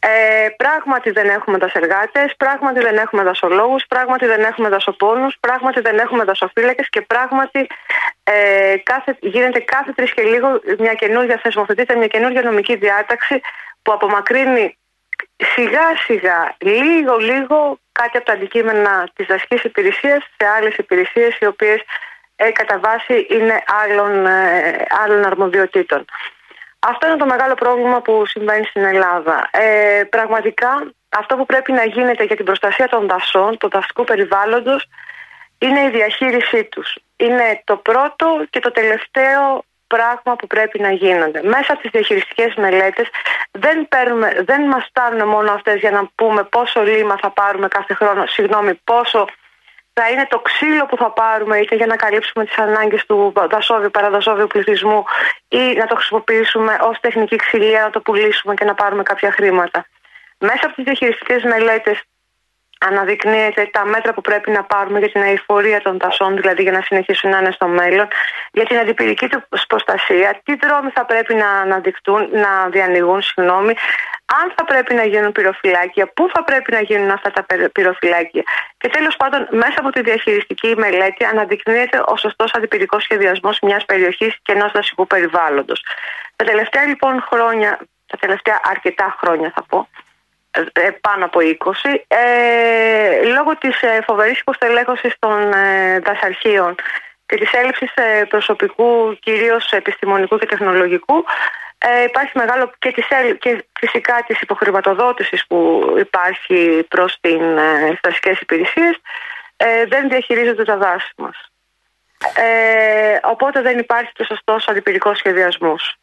Ε, πράγματι δεν έχουμε δασεργάτες, πράγματι δεν έχουμε δασολόγους, πράγματι δεν έχουμε δασοπόνους, πράγματι δεν έχουμε δασοφύλακες και πράγματι ε, κάθε, γίνεται κάθε τρεις και λίγο μια καινούργια θεσμοθετείται, μια καινούργια νομική διάταξη που απομακρύνει σιγά σιγά, λίγο λίγο κάτι από τα αντικείμενα της δασικής υπηρεσίας σε άλλες υπηρεσίες οι οποίες ε, κατά βάση είναι άλλων, ε, άλλων αρμοδιοτήτων. Αυτό είναι το μεγάλο πρόβλημα που συμβαίνει στην Ελλάδα. Ε, πραγματικά αυτό που πρέπει να γίνεται για την προστασία των δασών, του δασικού περιβάλλοντος, είναι η διαχείρισή τους. Είναι το πρώτο και το τελευταίο πράγμα που πρέπει να γίνονται. Μέσα από τις διαχειριστικές μελέτες δεν, παίρνουμε, δεν μας φτάνουν μόνο αυτές για να πούμε πόσο λίμα θα πάρουμε κάθε χρόνο, συγγνώμη, πόσο θα είναι το ξύλο που θα πάρουμε είτε για να καλύψουμε τις ανάγκες του δασόβιου, παραδασόβιου πληθυσμού ή να το χρησιμοποιήσουμε ως τεχνική ξυλία να το πουλήσουμε και να πάρουμε κάποια χρήματα. Μέσα από τις διαχειριστικές μελέτες αναδεικνύεται τα μέτρα που πρέπει να πάρουμε για την αηφορία των δασών, δηλαδή για να συνεχίσουν να είναι στο μέλλον, για την αντιπυρική του προστασία, τι δρόμοι θα πρέπει να αναδεικτούν, να διανοιγούν, συγγνώμη, αν θα πρέπει να γίνουν πυροφυλάκια, πού θα πρέπει να γίνουν αυτά τα πυροφυλάκια. Και τέλος πάντων, μέσα από τη διαχειριστική μελέτη αναδεικνύεται ο σωστός αντιπυρικός σχεδιασμός μιας περιοχής και ενός δασικού περιβάλλοντος. Τα τελευταία λοιπόν χρόνια, τα τελευταία αρκετά χρόνια θα πω, ε, πάνω από 20, ε, λόγω της ε, φοβερής υποστελέχωσης των ε, δασαρχείων και της έλλειψης ε, προσωπικού, κυρίως επιστημονικού και τεχνολογικού, ε, υπάρχει μεγάλο και, της, και φυσικά της υποχρηματοδότησης που υπάρχει προς την ε, δασικές υπηρεσίες, ε, δεν διαχειρίζονται τα δάση μας. Ε, οπότε δεν υπάρχει το σωστός αντιπυρικός σχεδιασμός.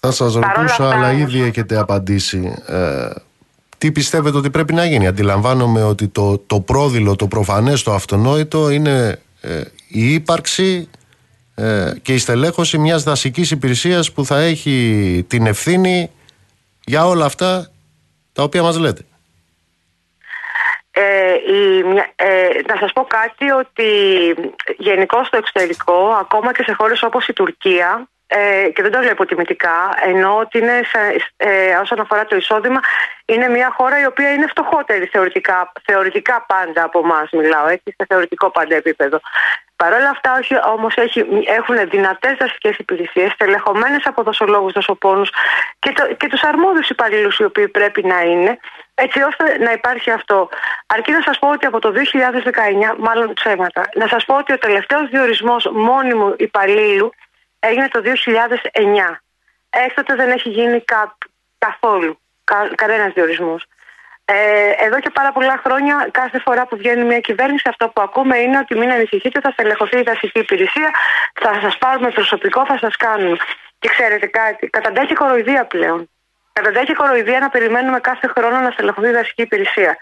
Θα σας ρωτούσα, αλλά ήδη έχετε απαντήσει. Ε, τι πιστεύετε ότι πρέπει να γίνει; Αντιλαμβάνομαι ότι το, το πρόδειλο, το προφανές, το αυτονόητο είναι ε, η ύπαρξη ε, και η στελέχωση μιας δασικής υπηρεσίας που θα έχει την ευθύνη για όλα αυτά τα οποία μας λέτε. Ε, η, ε, να σας πω κάτι ότι γενικώ στο εξωτερικό, ακόμα και σε χώρες όπως η Τουρκία, ε, και δεν το λέω υποτιμητικά, ενώ ότι είναι, ε, όσον αφορά το εισόδημα, είναι μια χώρα η οποία είναι φτωχότερη θεωρητικά, θεωρητικά πάντα από εμάς, μιλάω έτσι, σε θεωρητικό πάντα επίπεδο. Παρ' όλα αυτά, όχι, όμως έχουν δυνατές δασικές υπηρεσίες, τελεχωμένες από δοσολόγους, δοσοπόνους και, το, και τους αρμόδιους υπαλλήλους οι οποίοι πρέπει να είναι, έτσι ώστε να υπάρχει αυτό. Αρκεί να σας πω ότι από το 2019, μάλλον ψέματα, να σας πω ότι ο τελευταίος διορισμός μόνιμου υπαλλήλου έγινε το 2009. Έκτοτε δεν έχει γίνει καθόλου κα, κανένας διορισμός. Ε, εδώ και πάρα πολλά χρόνια, κάθε φορά που βγαίνει μια κυβέρνηση, αυτό που ακούμε είναι ότι μην ανησυχείτε, θα στελεχωθεί η δασική υπηρεσία, θα σας πάρουμε προσωπικό, θα σας κάνουμε. Και ξέρετε κάτι, καταντέχει κοροϊδία πλέον. Καταντέχει κοροϊδία να περιμένουμε κάθε χρόνο να στελεχωθεί η δασική υπηρεσία.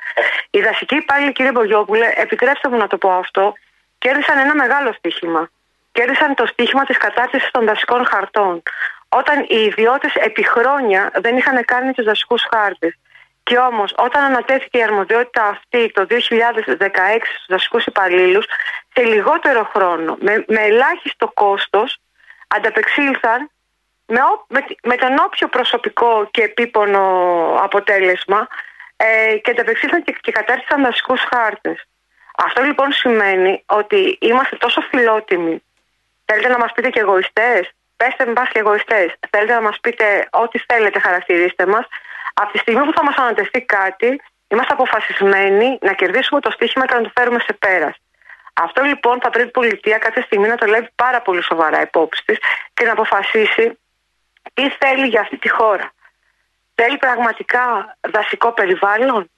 Οι δασικοί υπάλληλοι, κύριε Μπογιόπουλε, επιτρέψτε μου να το πω αυτό, κέρδισαν ένα μεγάλο στοίχημα. Κέρδισαν το στοίχημα της κατάρτισης των δασικών χαρτών. Όταν οι ιδιώτες επί χρόνια δεν είχαν κάνει τους δασικούς χάρτες. Και όμως, όταν ανατέθηκε η αρμοδιότητα αυτή το 2016 στους δασικούς υπαλλήλους, σε λιγότερο χρόνο, με, με ελάχιστο κόστος, ανταπεξήλθαν με, με, με τον όποιο προσωπικό και επίπονο αποτέλεσμα ε, και ανταπεξήλθαν και, και κατάρτισαν δασικούς χάρτες. Αυτό λοιπόν σημαίνει ότι είμαστε τόσο φιλότιμοι. Θέλετε να μας πείτε και εγωιστές; Πέστε με και εγωιστές. Θέλετε να μας πείτε ό,τι θέλετε, χαρακτηρίστε μας. Από τη στιγμή που θα μας ανατεθεί κάτι, είμαστε αποφασισμένοι να κερδίσουμε το στοίχημα και να το φέρουμε σε πέρας. Αυτό λοιπόν θα πρέπει η πολιτεία κάποια στιγμή να το λέει πάρα πολύ σοβαρά υπόψη της και να αποφασίσει τι θέλει για αυτή τη χώρα. Θέλει πραγματικά δασικό περιβάλλον;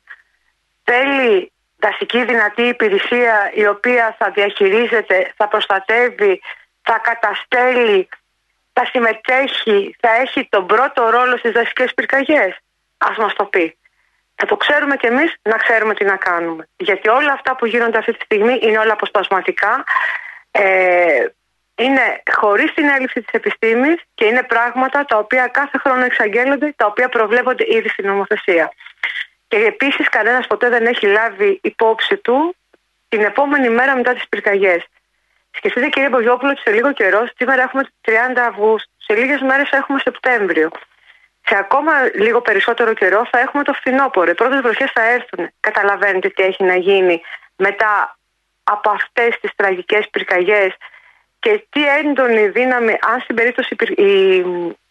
Θέλει δασική δυνατή υπηρεσία η οποία θα διαχειρίζεται, θα προστατεύει, θα καταστέλει, θα συμμετέχει, θα έχει τον πρώτο ρόλο στις δασικές πυρκαγιές. Ας μας το πει. Θα το ξέρουμε κι εμείς να ξέρουμε τι να κάνουμε. Γιατί όλα αυτά που γίνονται αυτή τη στιγμή είναι όλα αποσπασματικά. Ε, είναι χωρίς την έλλειψη της επιστήμης και είναι πράγματα τα οποία κάθε χρόνο εξαγγέλλονται, τα οποία προβλέπονται ήδη στην νομοθεσία. Και επίσης κανένας ποτέ δεν έχει λάβει υπόψη του την επόμενη μέρα μετά τις πυρκαγιές. Σκεφτείτε κύριε Μπογιόπουλο ότι σε λίγο καιρό, σήμερα έχουμε 30 Αυγούστου, σε λίγες μέρες έχουμε Σεπτέμβριο σε ακόμα λίγο περισσότερο καιρό θα έχουμε το φθινόπωρο. Οι πρώτες βροχές θα έρθουν. Καταλαβαίνετε τι έχει να γίνει μετά από αυτές τις τραγικές πυρκαγιές και τι έντονη δύναμη, αν στην περίπτωση οι,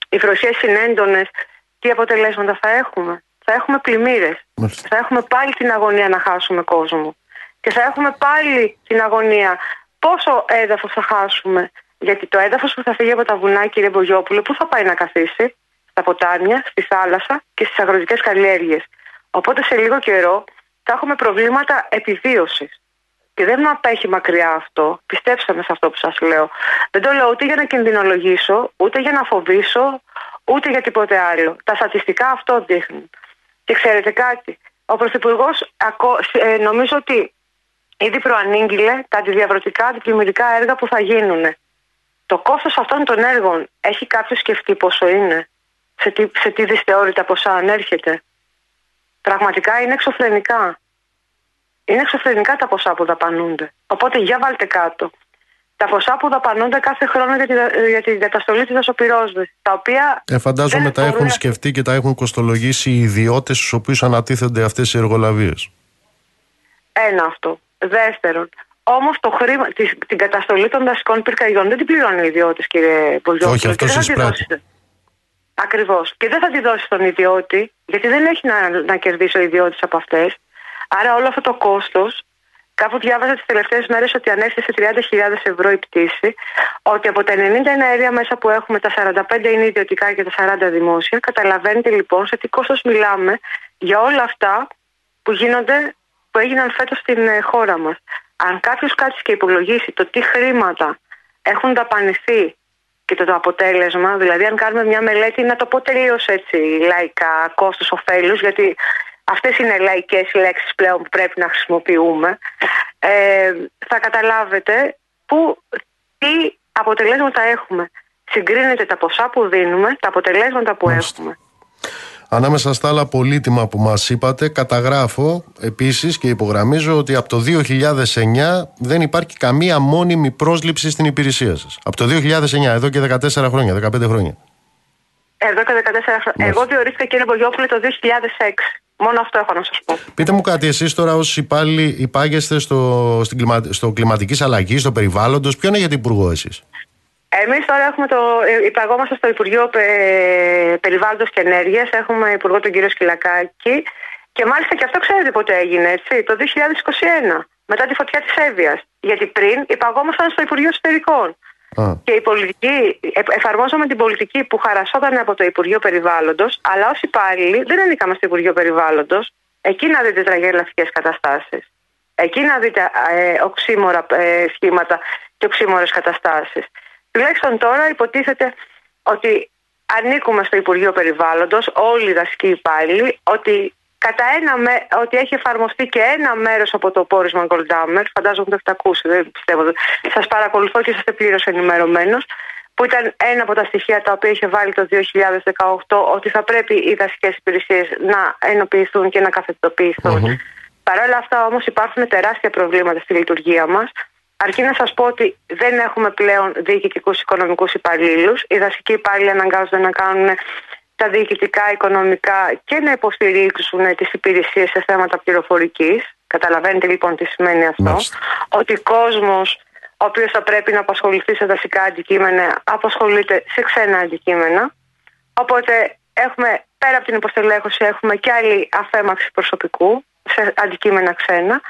οι βροχές είναι έντονες, τι αποτελέσματα θα έχουμε. Θα έχουμε πλημμύρες. Θα έχουμε πάλι την αγωνία να χάσουμε κόσμο. Και θα έχουμε πάλι την αγωνία πόσο έδαφος θα χάσουμε. Γιατί το έδαφος που θα φύγει από τα βουνά, κύριε Μπογιόπουλο, πού θα πάει να καθίσει; Στα ποτάμια, στη θάλασσα και στις αγροτικές καλλιέργειες. Οπότε σε λίγο καιρό θα έχουμε προβλήματα επιβίωσης. Και δεν με απέχει μακριά αυτό. Πιστέψτε με σε αυτό που σας λέω. Δεν το λέω ούτε για να κινδυνολογήσω, ούτε για να φοβήσω, ούτε για τίποτε άλλο. Τα στατιστικά αυτό δείχνουν. Και ξέρετε κάτι, ο Πρωθυπουργός ε, νομίζω ότι ήδη προανήγγειλε τα αντιδιαβρωτικά αντιπλημμυρικά έργα που θα γίνουν. Το κόστος αυτών των έργων έχει κάποιος σκεφτεί πόσο είναι, σε τι, σε τι δυσθεώρητα ποσά ανέρχεται; Πραγματικά είναι εξωφρενικά; Είναι εξωφρενικά τα ποσά που δαπανούνται; Οπότε για βάλτε κάτω. Τα ποσά που δαπανούνται κάθε χρόνο για, τη, για την καταστολή της δασοπυρόσβεσης. Τα οποία. Ε, φαντάζομαι δεν τα μπορούν έχουν να- σκεφτεί και τα έχουν κοστολογήσει οι ιδιώτες στους οποίους ανατίθενται αυτές οι εργολαβίες. Ένα αυτό. Δεύτερον, όμως χρήμα, της- την καταστολή των δασικών πυρκαγιών δεν την πληρώνει ο ιδιώτης, κύριε Μποζιόπουλο. Όχι, αυτός εισπράττει. Ακριβώς. Και δεν θα τη δώσει στον ιδιώτη, γιατί δεν έχει να, να κερδίσει ο ιδιώτης από αυτές. Άρα όλο αυτό το κόστος, κάπου διάβαζα τις τελευταίες μέρες ότι ανέφερε σε 30.000 ευρώ η πτήση, ότι από τα 90 εναέρια μέσα που έχουμε, τα 45 είναι ιδιωτικά και τα 40 δημόσια. Καταλαβαίνετε λοιπόν σε τι κόστος μιλάμε για όλα αυτά που γίνονται, που έγιναν φέτος στην ε, χώρα μας. Αν κάποιος κάτσει και υπολογίσει το τι χρήματα έχουν δαπανηθεί και το, το αποτέλεσμα, δηλαδή αν κάνουμε μια μελέτη, να το πω τελείως έτσι λαϊκά, κόστος ωφέλους, γιατί αυτές είναι λαϊκές λέξεις πλέον που πρέπει να χρησιμοποιούμε, ε, θα καταλάβετε που, τι αποτελέσματα έχουμε. Συγκρίνετε τα ποσά που δίνουμε, τα αποτελέσματα που Μάλιστα. έχουμε. Ανάμεσα στα άλλα πολύτιμα που μας είπατε, καταγράφω επίσης και υπογραμμίζω ότι από το 2009 δεν υπάρχει καμία μόνιμη πρόσληψη στην υπηρεσία σας. Από το 2009, εδώ και 14 χρόνια, 15 χρόνια. Εδώ και 14 χρόνια. Εγώ διορίστηκα κύριε Μπογιόπουλε το 2006. Μόνο αυτό έχω να σας πω. Πείτε μου κάτι, εσείς τώρα ως υπάλληλοι υπάγεστε στο, στην κλιμα, στο κλιματικής αλλαγής, στο περιβάλλοντος, ποιο είναι για την υπουργό εσείς; Εμείς τώρα έχουμε το, ε, υπαγόμαστε στο Υπουργείο Πε- Περιβάλλοντος και Ενέργειας, έχουμε υπουργό τον κύριο Σκυλακάκη και μάλιστα και αυτό ξέρετε πότε έγινε, έτσι, το 2021, μετά τη φωτιά της Εύβοιας. Γιατί πριν υπαγόμασταν στο Υπουργείο Εσωτερικών. Α, Και η πολιτική, ε, εφαρμόζαμε την πολιτική που χαρασόταν από το Υπουργείο Περιβάλλοντος, αλλά ως υπάλληλοι δεν ανήκαμε στο Υπουργείο Περιβάλλοντος. Εκεί να δείτε τραγελαφικές καταστάσεις. Εκεί να δείτε ε, οξύμορα ε, σχήματα και οξύμορες καταστάσεις. Τουλάχιστον τώρα υποτίθεται ότι ανήκουμε στο Υπουργείο Περιβάλλοντος, όλοι οι δασικοί υπάλληλοι, ότι κατά ένα με, ότι έχει εφαρμοστεί και ένα μέρος από το πόρισμα Goldhammer, φαντάζομαι ότι το έχετε ακούσει, δεν πιστεύω. Σας παρακολουθώ και είστε πλήρως ενημερωμένος, που ήταν ένα από τα στοιχεία τα οποία είχε βάλει το 2018 ότι θα πρέπει οι δασικές υπηρεσίες να ενοποιηθούν και να καθετοποιηθούν. Παρ' όλα αυτά όμως υπάρχουν τεράστια προβλήματα στη λειτουργία μας. Αρκεί να σας πω ότι δεν έχουμε πλέον διοικητικούς οικονομικούς υπαλλήλους. Οι δασικοί υπάλληλοι αναγκάζονται να κάνουν τα διοικητικά, οικονομικά και να υποστηρίξουν τις υπηρεσίες σε θέματα πληροφορικής. Καταλαβαίνετε λοιπόν τι σημαίνει αυτό. Μάλιστα. Ότι κόσμος ο οποίος θα πρέπει να απασχοληθεί σε δασικά αντικείμενα απασχολείται σε ξένα αντικείμενα. Οπότε έχουμε πέρα από την υποστελέχωση έχουμε και άλλη αφέμαξη προσωπικού σε αντικείμενα ξένα.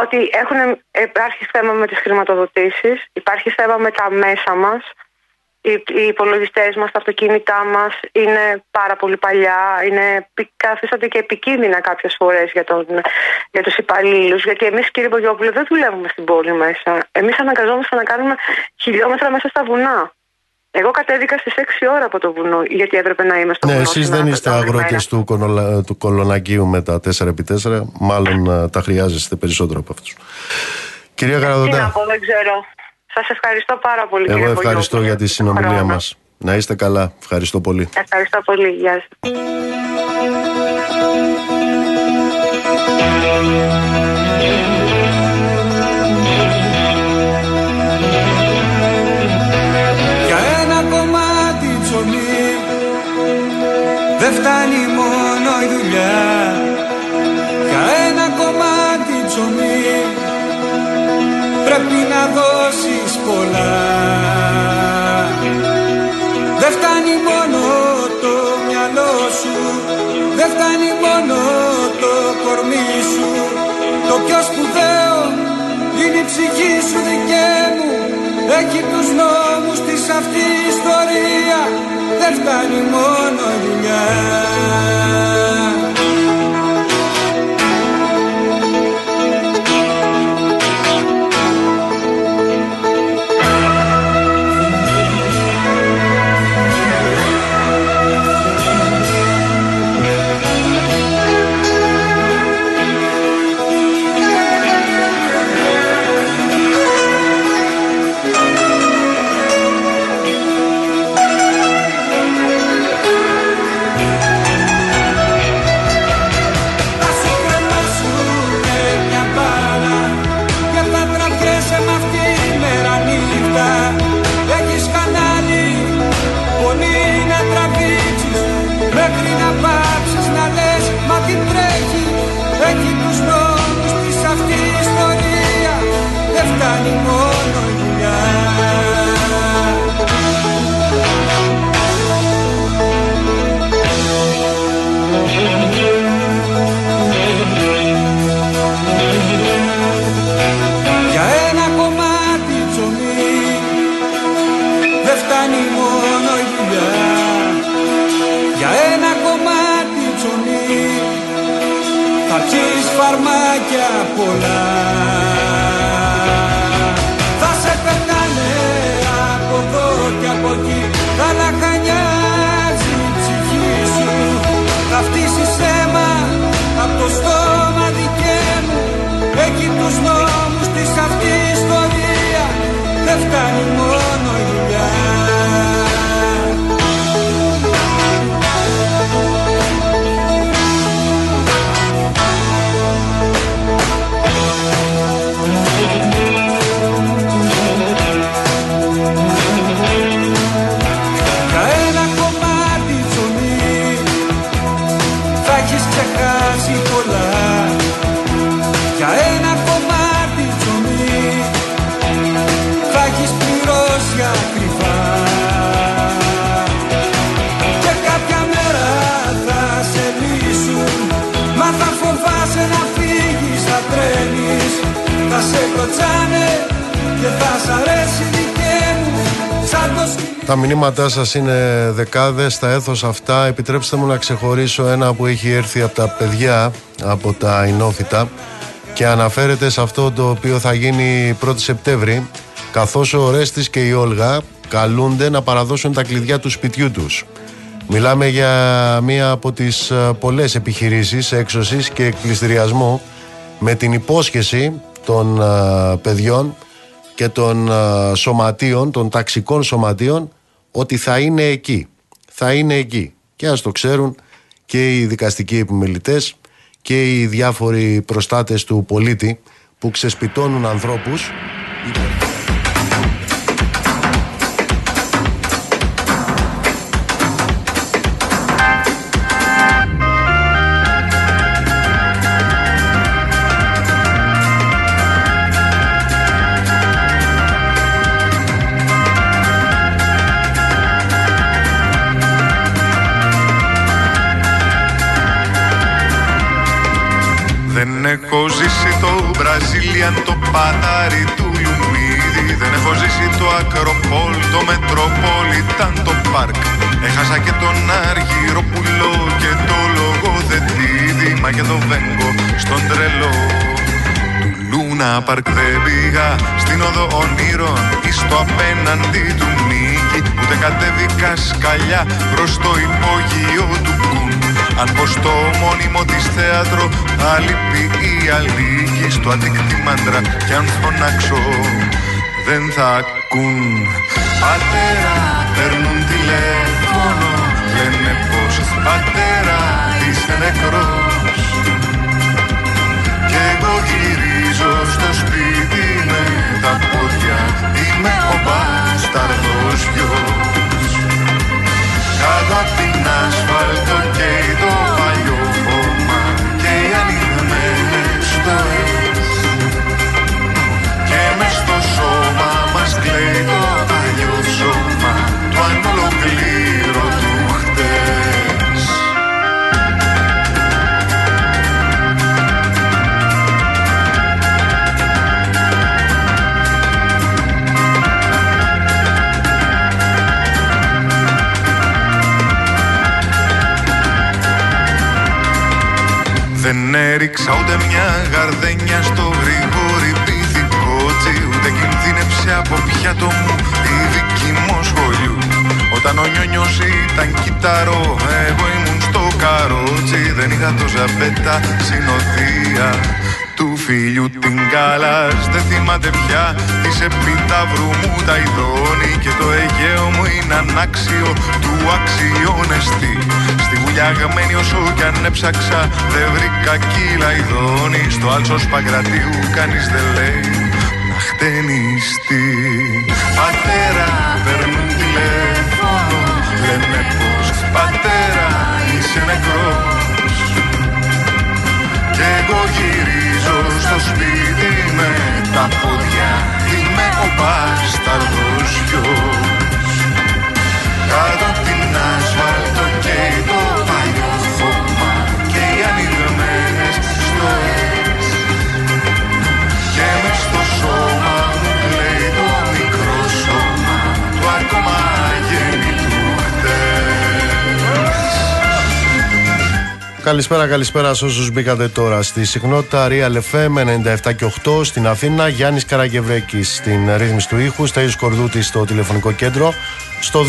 Ότι έχουν, υπάρχει θέμα με τις χρηματοδοτήσεις, υπάρχει θέμα με τα μέσα μας. Οι, οι υπολογιστές μας, τα αυτοκίνητά μας είναι πάρα πολύ παλιά, είναι, πι- καθίστανται και επικίνδυνα κάποιες φορές για, τον, για τους υπαλλήλους. Γιατί εμείς, κύριε Μπογιόπουλο, δεν δουλεύουμε στην πόλη μέσα. Εμείς αναγκαζόμαστε να κάνουμε χιλιόμετρα μέσα στα βουνά. Εγώ κατέβηκα στις 6 ώρα από το βουνό, γιατί έπρεπε να είμαι στο ναι, βουνό. εσείς στην δεν άλλη είστε μέρα. αγρότες του, κονολα, του κολονακίου με τα 4x4, μάλλον α, τα χρειάζεστε περισσότερο από αυτούς. Κυρία Τι να Καραδοντά, πω, δεν ξέρω. Σας ευχαριστώ πάρα πολύ. εγώ κύριε ευχαριστώ Μπογιόπουλο, για τη συνομιλία χρόνο. μας. Να είστε καλά. Ευχαριστώ πολύ. Ευχαριστώ πολύ. Γεια σας. Για Δεν φτάνει μόνο η δουλειά. Για ένα κομμάτι ψωμί. Πρέπει να δώσεις πολλά. Δεν φτάνει μόνο το μυαλό σου. Δεν φτάνει μόνο το κορμί σου. Το πιο σπουδαίο είναι η ψυχή σου δικέ μου. Έχει τους νόμους της αυτής η ιστορίας Δεν φτάνει μόνο η δουλειά πολλά Θα σε πετάνε από εδώ και από εκεί. Θα λαχανιάζει η ψυχή σου. Θα φτύσεις αίμα από το στόμα δικέ μου. Έχει τους νόμους της αυτής ιστορία Δεν φτάνει μόνο κλωτσάνε και θα σ' αρέσει δικαί μου Σαν το σκυλί Τα μηνύματά σας είναι δεκάδες στα έθος αυτά. Επιτρέψτε μου να ξεχωρίσω ένα που έχει έρθει από τα παιδιά, από τα Ινόφυτα και αναφέρεται σε αυτό το οποίο θα γίνει 1η Σεπτέμβρη καθώς ο Ρέστης και η Όλγα καλούνται να παραδώσουν τα κλειδιά του σπιτιού τους. Μιλάμε για μία από τις ε, πολλές επιχειρήσεις έξωσης και εκκληστηριασμού με την υπόσχεση των ε, παιδιών και των ε, σωματείων, των ταξικών σωματείων ότι θα είναι εκεί. Θα είναι εκεί. Και ας το ξέρουν και οι δικαστικοί επιμελητές και οι διάφοροι προστάτες του πολίτη που ξεσπιτώνουν ανθρώπους Έχασα και τον Αργυροπουλό και το λογοθετήδι Μα και το Βέγκο στον τρελό. Του Λούνα Πάρκ δεν πήγα στην οδό ονείρων ή στο απέναντι του νίκη. Ούτε κατέβηκα σκαλιά προς το υπόγειο του Κουν. Αν πως στο μόνιμο της θέατρο αλήπη ή αλήκη στο αντικτήμαντρα κι αν φωνάξω δεν θα ακούν Πατέρα παίρνουν τηλέφωνο λένε πως πατέρα είσαι νεκρός. Κι εγώ γυρίζω στο σπίτι με τα πόδια Είμαι ο μπάσταρδος γιος. Κάτω απ' την ασφάλτο καίει το παλιό χώμα Και οι ανοιγμένες στοές Και μες στο σώμα μας κλαίει το παλιό σώμα Το ανολοκλήρωτου χτες. Δεν έριξα ούτε μια γαρδένια στο γρήγορη πίθηκότσι Ούτε κινδύνεψε από πιάτο μου η δική μου σχολιού Όταν ο νιόνιος ήταν κυταρό, εγώ ήμουν στο καρότσι. Δεν είχα το ζαμπέτα συνοδεία του φίλιου την καλάς. Δεν θυμάται πια της επιταύρου μου τα ειδώνει. Και το Αιγαίο μου είναι ανάξιο του αξιώνεστη Στη γουλιαγμένη όσο κι αν έψαξα Δεν βρήκα κύλα ειδώνει Στο άλσος Παγκρατίου κανείς δεν λέει. να χτενιστεί Πατέρα παίρνουν τηλέφωνος Λένε πως πατέρα είσαι νεκρός κι εγώ γυρίζω στο σπίτι με τα πόδια Είμαι ο μπάσταρδος γιος. Κάτω απ' την ασφάλτο και το Καλησπέρα, καλησπέρα σε όσους μπήκατε τώρα στη συχνότητα Real FM 97 και 8 στην Αθήνα. Γιάννης Καραγευρέκης στην ρύθμιση του ήχου. Στέλιο Κορδούτη στο τηλεφωνικό κέντρο. Στο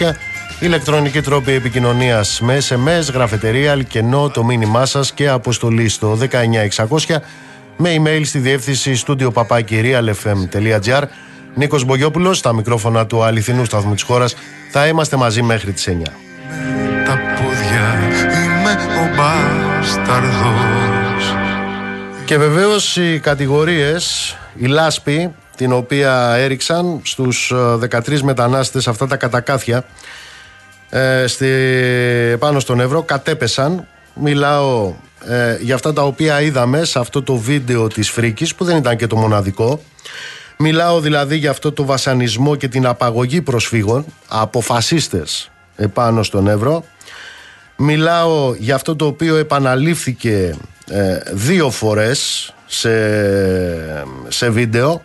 211-200-8200. Ηλεκτρονική τρόπη επικοινωνίας με SMS, γραφετερία, αλκενό, το μήνυμά σας και αποστολή στο 19600 με email στη διεύθυνση studio papakirialfm.gr. Νίκος Μπογιόπουλος, στα μικρόφωνα του αληθινού σταθμού της χώρας. Θα είμαστε μαζί μέχρι τις 9. Τα πόδια είμαι ο μπάσταρδος Και βεβαίως οι κατηγορίες, η λάσπη, την οποία έριξαν στους ε, 13 μετανάστες αυτά τα κατακάθια ε, στη, πάνω στον Εύρο κατέπεσαν. Μιλάω ε, για αυτά τα οποία είδαμε σε αυτό το βίντεο της Φρίκης που δεν ήταν και το μοναδικό. Μιλάω δηλαδή για αυτό το βασανισμό και την απαγωγή προσφύγων από φασίστες επάνω στον Εύρο. Μιλάω για αυτό το οποίο επαναλήφθηκε ε, δύο φορές σε, σε βίντεο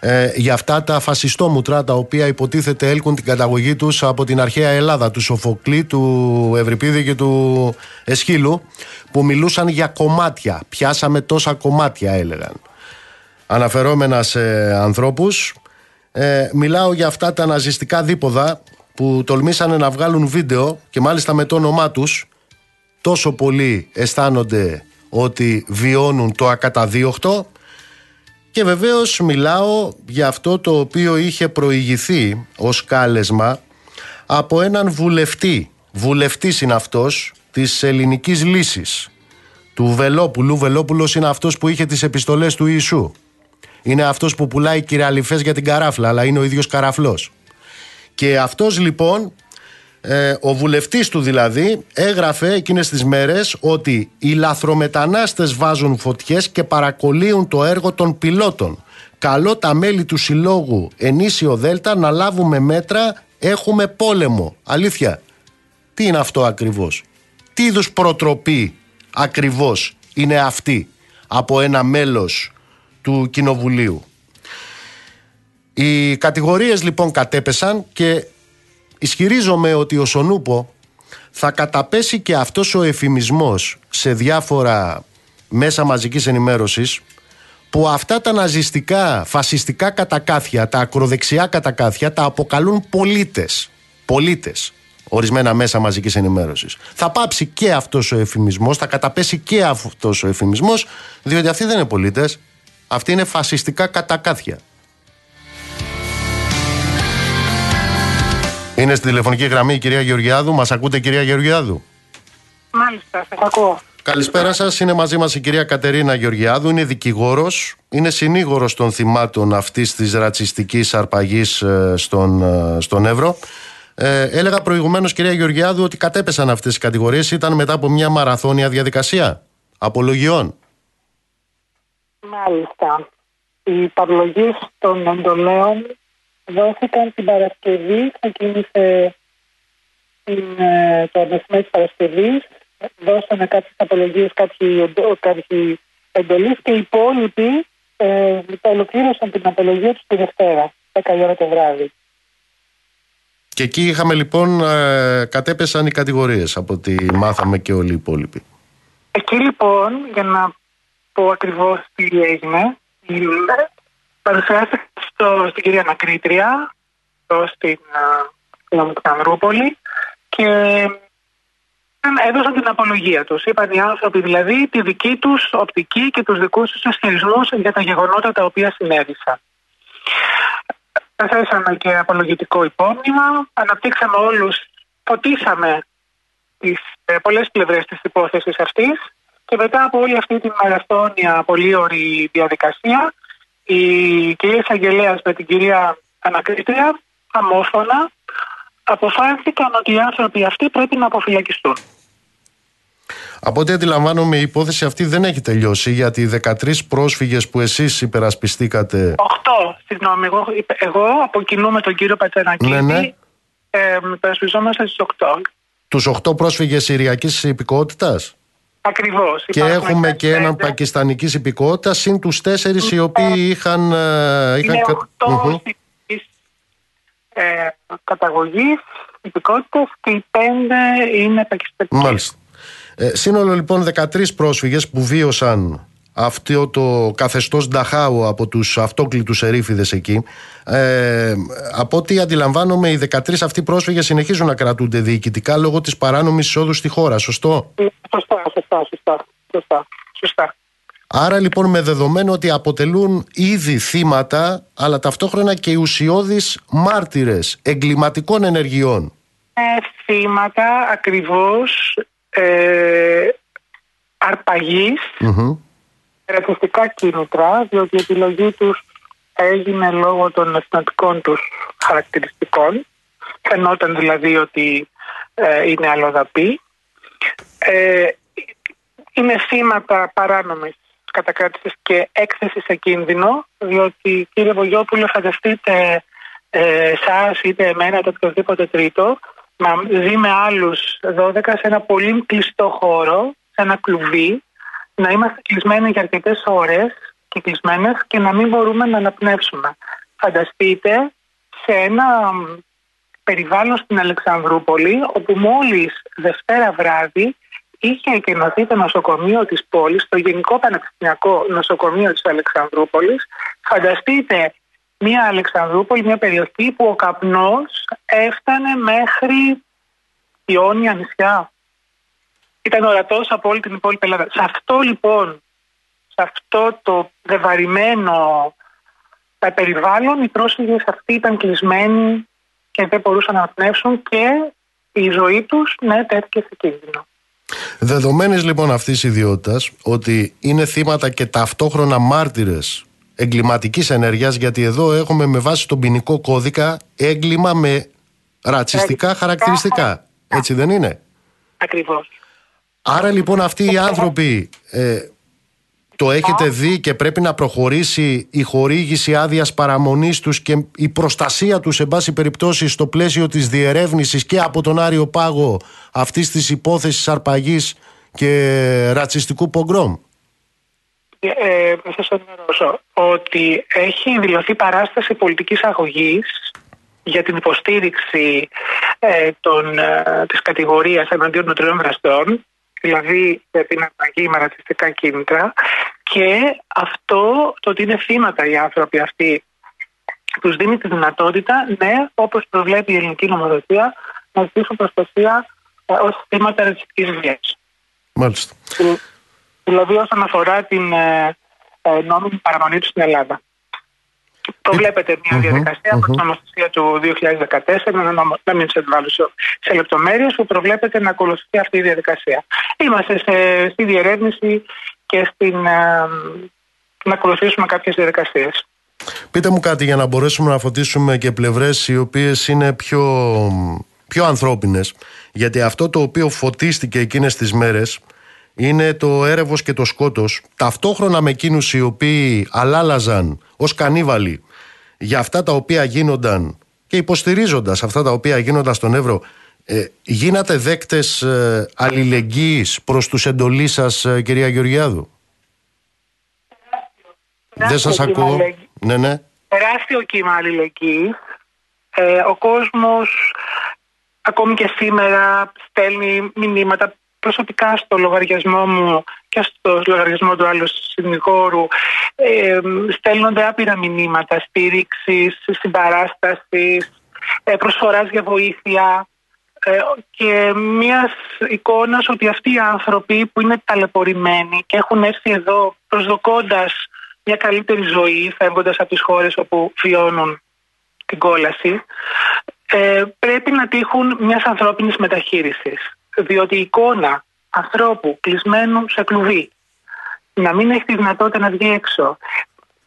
ε, για αυτά τα φασιστόμουτρα τα οποία υποτίθεται έλκουν την καταγωγή τους από την αρχαία Ελλάδα του Σοφοκλή, του Ευρυπίδη και του Εσχύλου που μιλούσαν για κομμάτια. Πιάσαμε τόσα κομμάτια έλεγαν. Αναφερόμενα σε ανθρώπους ε, μιλάω για αυτά τα ναζιστικά δίποδα που τολμήσανε να βγάλουν βίντεο και μάλιστα με το όνομά τους τόσο πολύ αισθάνονται ότι βιώνουν το ακαταδίωκτο και βεβαίως μιλάω για αυτό το οποίο είχε προηγηθεί ως κάλεσμα από έναν βουλευτή. Βουλευτής είναι αυτός της ελληνικής λύσης. Του Βελόπουλου. Βελόπουλος είναι αυτός που είχε τις επιστολές του Ιησού. Είναι αυτός που πουλάει κυραλιφές για την καράφλα, αλλά είναι ο ίδιος καραφλός. Και αυτός λοιπόν, ε, ο βουλευτής του δηλαδή, έγραφε εκείνες τις μέρες ότι οι λαθρομετανάστες βάζουν φωτιές και παρακολύουν το έργο των πιλότων. Καλό τα μέλη του συλλόγου Ενίσιο Δέλτα να λάβουμε μέτρα, έχουμε πόλεμο. Αλήθεια, τι είναι αυτό ακριβώς; Τι είδους προτροπή ακριβώς είναι αυτή από ένα μέλος του Κοινοβουλίου; Οι κατηγορίες λοιπόν κατέπεσαν και ισχυρίζομαι ότι ο Σονούπο θα καταπέσει και αυτός ο εφημισμός σε διάφορα μέσα μαζικής ενημέρωσης που αυτά τα ναζιστικά, φασιστικά κατακάθια, τα ακροδεξιά κατακάθια τα αποκαλούν πολίτες. Πολίτες. Ορισμένα μέσα μαζικής ενημέρωσης. Θα πάψει και αυτός ο εφημισμός, θα καταπέσει και αυτός ο εφημισμός, διότι αυτοί δεν είναι πολίτες. Αυτοί είναι φασιστικά κατακάθια. Είναι στη τηλεφωνική γραμμή η κυρία Γεωργιάδου. Μας ακούτε, κυρία Γεωργιάδου; Μάλιστα, σας ακούω. Καλησπέρα σας. Είναι μαζί μας η κυρία Κατερίνα Γεωργιάδου. Είναι δικηγόρος. Είναι συνήγορος των θυμάτων αυτής της ρατσιστικής αρπαγής στον, ε, στον Εύρο. Ε, έλεγα προηγουμένως, κυρία Γεωργιάδου, ότι κατέπεσαν αυτές οι κατηγορίες. Ήταν μετά από μια μαραθώνια διαδικασία απολογιών. Μάλιστα. Οι παρολογίες των εντολέων δόθηκαν την Παρασκευή, ξεκίνησε την, ε, το μεσημέρι της Παρασκευής, δώσανε κάποιες απολογίες, κάποιοι, εντο- κάποιοι εντολείς και οι υπόλοιποι ε, ολοκλήρωσαν την απολογία τους τη Δευτέρα, 10 η ώρα το βράδυ. Και εκεί είχαμε λοιπόν, ε, κατέπεσαν οι κατηγορίες από ό,τι μάθαμε και όλοι οι υπόλοιποι. Εκεί λοιπόν, για να πω ακριβώς τι έγινε, η- παρουσιάστηκε στο, στην κυρία Μακρύτρια, εδώ στην, α, στην Ανδρούπολη και έδωσαν την απολογία τους. Είπαν οι άνθρωποι δηλαδή τη δική τους οπτική και τους δικούς τους ισχυρισμούς για τα γεγονότα τα οποία συνέβησαν. Θέσαμε και απολογητικό υπόμνημα, αναπτύξαμε όλους, φωτίσαμε τις ε, πολλές πλευρές της υπόθεσης αυτής και μετά από όλη αυτή την μαραθώνια πολύ ωρη διαδικασία η κυρία Εισαγγελέας με την κυρία Ανακρίτρια αμόφωνα αποφάσισαν ότι οι άνθρωποι αυτοί πρέπει να αποφυλακιστούν. Από ό,τι αντιλαμβάνομαι, η υπόθεση αυτή δεν έχει τελειώσει γιατί οι 13 πρόσφυγες που εσείς υπερασπιστήκατε. Οχτώ, συγγνώμη, εγώ, εγώ από κοινού με τον κύριο Πατσανακίδη Ναι, ναι. ε, υπερασπιζόμαστε στις 8. Τους 8 πρόσφυγες Συριακής υπηκότητας; Ακριβώς. και Υπάρχουν έχουμε και έναν 15. Πακιστανικής υπηκότητας συν τους 4 οι οποίοι είχαν... ε, είχαν Είναι κα- 8 Μμμ. ε, καταγωγής υπηκότητες και οι πέντε είναι πακιστανικοί. Μάλιστα. Ε, σύνολο λοιπόν 13 πρόσφυγες που βίωσαν αυτό το καθεστώς Νταχάου από τους αυτόκλητους ερήφιδες εκεί. Ε, από ό,τι αντιλαμβάνομαι οι 13 αυτοί πρόσφυγες συνεχίζουν να κρατούνται διοικητικά λόγω της παράνομης εισόδου στη χώρα, σωστό; Σωστά, σωστά, σωστά, σωστά, σωστά. Άρα λοιπόν με δεδομένο ότι αποτελούν ήδη θύματα αλλά ταυτόχρονα και οι ουσιώδεις μάρτυρες εγκληματικών ενεργειών. Ε, θύματα ακριβώς ε, αρπαγής, ρατσιστικά κίνητρα, διότι η επιλογή τους έγινε λόγω των εθνοτικών τους χαρακτηριστικών. Φαινόταν δηλαδή ότι ε, είναι αλλοδαπή. Ε, είναι θύματα παράνομης κατακράτησης και έκθεσης σε κίνδυνο, διότι κύριε Βογιόπουλο φανταστείτε ε, σας είτε εμένα είτε οποιοδήποτε τρίτο να ζει με άλλους 12 σε ένα πολύ κλειστό χώρο, σε ένα κλουβί, να είμαστε κλεισμένοι για αρκετές ώρες και κλεισμένες και να μην μπορούμε να αναπνεύσουμε. Φανταστείτε σε ένα περιβάλλον στην Αλεξανδρούπολη όπου μόλις Δευτέρα βράδυ είχε εκενωθεί το νοσοκομείο της πόλης, το Γενικό Πανεπιστημιακό Νοσοκομείο της Αλεξανδρούπολης. Φανταστείτε μια Αλεξανδρούπολη, μια περιοχή που ο καπνός έφτανε μέχρι Ιόνια νησιά. Ήταν ορατός από όλη την υπόλοιπη Ελλάδα. Σε αυτό λοιπόν, σε αυτό το δεβαρημένο περιβάλλον, οι πρόσφυγες αυτοί ήταν κλεισμένοι και δεν μπορούσαν να πνεύσουν και η ζωή τους ναι, τέθηκε σε κίνδυνο. Δεδομένης λοιπόν αυτής ιδιότητας ότι είναι θύματα και ταυτόχρονα μάρτυρες εγκληματικής ενέργειας γιατί εδώ έχουμε με βάση τον ποινικό κώδικα έγκλημα με ρατσιστικά χαρακτηριστικά. Έτσι δεν είναι; Ακριβώς. Άρα λοιπόν αυτοί οι άνθρωποι ε, το έχετε δει και πρέπει να προχωρήσει η χορήγηση άδειας παραμονής τους και η προστασία τους σε πάση περιπτώσει στο πλαίσιο της διερεύνησης και από τον Άριο Πάγο αυτής της υπόθεσης αρπαγής και ρατσιστικού πογκρόμ. Ε, ε, θα σας ενημερώσω ότι έχει δηλωθεί παράσταση πολιτικής αγωγής για την υποστήριξη ε, των, ε, της κατηγορίας εναντίον των τριών δραστών δηλαδή για την αρπαγή με ρατσιστικά κίνητρα και αυτό το ότι είναι θύματα οι άνθρωποι αυτοί τους δίνει τη δυνατότητα, ναι, όπως προβλέπει η ελληνική νομοθεσία, να ζητήσουν προστασία ε, ως θύματα ρατσιστικής βίας. Μάλιστα. Δηλαδή όσον αφορά την ε, ε, νόμιμη παραμονή τους στην Ελλάδα. Προβλέπεται μια διαδικασία από την νομοθεσία του 2014, να, να μην σε βάλω σε λεπτομέρειες, που προβλέπεται να ακολουθεί αυτή η διαδικασία. Είμαστε σε, στη διερεύνηση και στην, ε, να ακολουθήσουμε κάποιες διαδικασίες. Πείτε μου κάτι για να μπορέσουμε να φωτίσουμε και πλευρές οι οποίες είναι πιο, πιο ανθρώπινες. Γιατί αυτό το οποίο φωτίστηκε εκείνες τις μέρες είναι το έρευος και το σκότος ταυτόχρονα με εκείνους οι οποίοι αλάλαζαν ως κανίβαλοι για αυτά τα οποία γίνονταν και υποστηρίζοντας αυτά τα οποία γίνονταν στον Εύρο ε, γίνατε δέκτες ε, αλληλεγγύης προς τους εντολείς σας ε, κυρία Γεωργιάδου; Δεν σας ακούω. Ναι, ναι. Τεράστιο κύμα αλληλεγγύης. Ε, ο κόσμος ακόμη και σήμερα στέλνει μηνύματα προσωπικά στο λογαριασμό μου και στο λογαριασμό του άλλου συνηγόρου ε, στέλνονται άπειρα μηνύματα στήριξης, συμπαράστασης, ε, προσφοράς για βοήθεια ε, και μιας εικόνας ότι αυτοί οι άνθρωποι που είναι ταλαιπωρημένοι και έχουν έρθει εδώ προσδοκώντας μια καλύτερη ζωή φεύγοντας από τις χώρες όπου βιώνουν την κόλαση ε, πρέπει να τύχουν μιας ανθρώπινης μεταχείρισης διότι η εικόνα ανθρώπου κλεισμένου σε κλουβί να μην έχει τη δυνατότητα να βγει έξω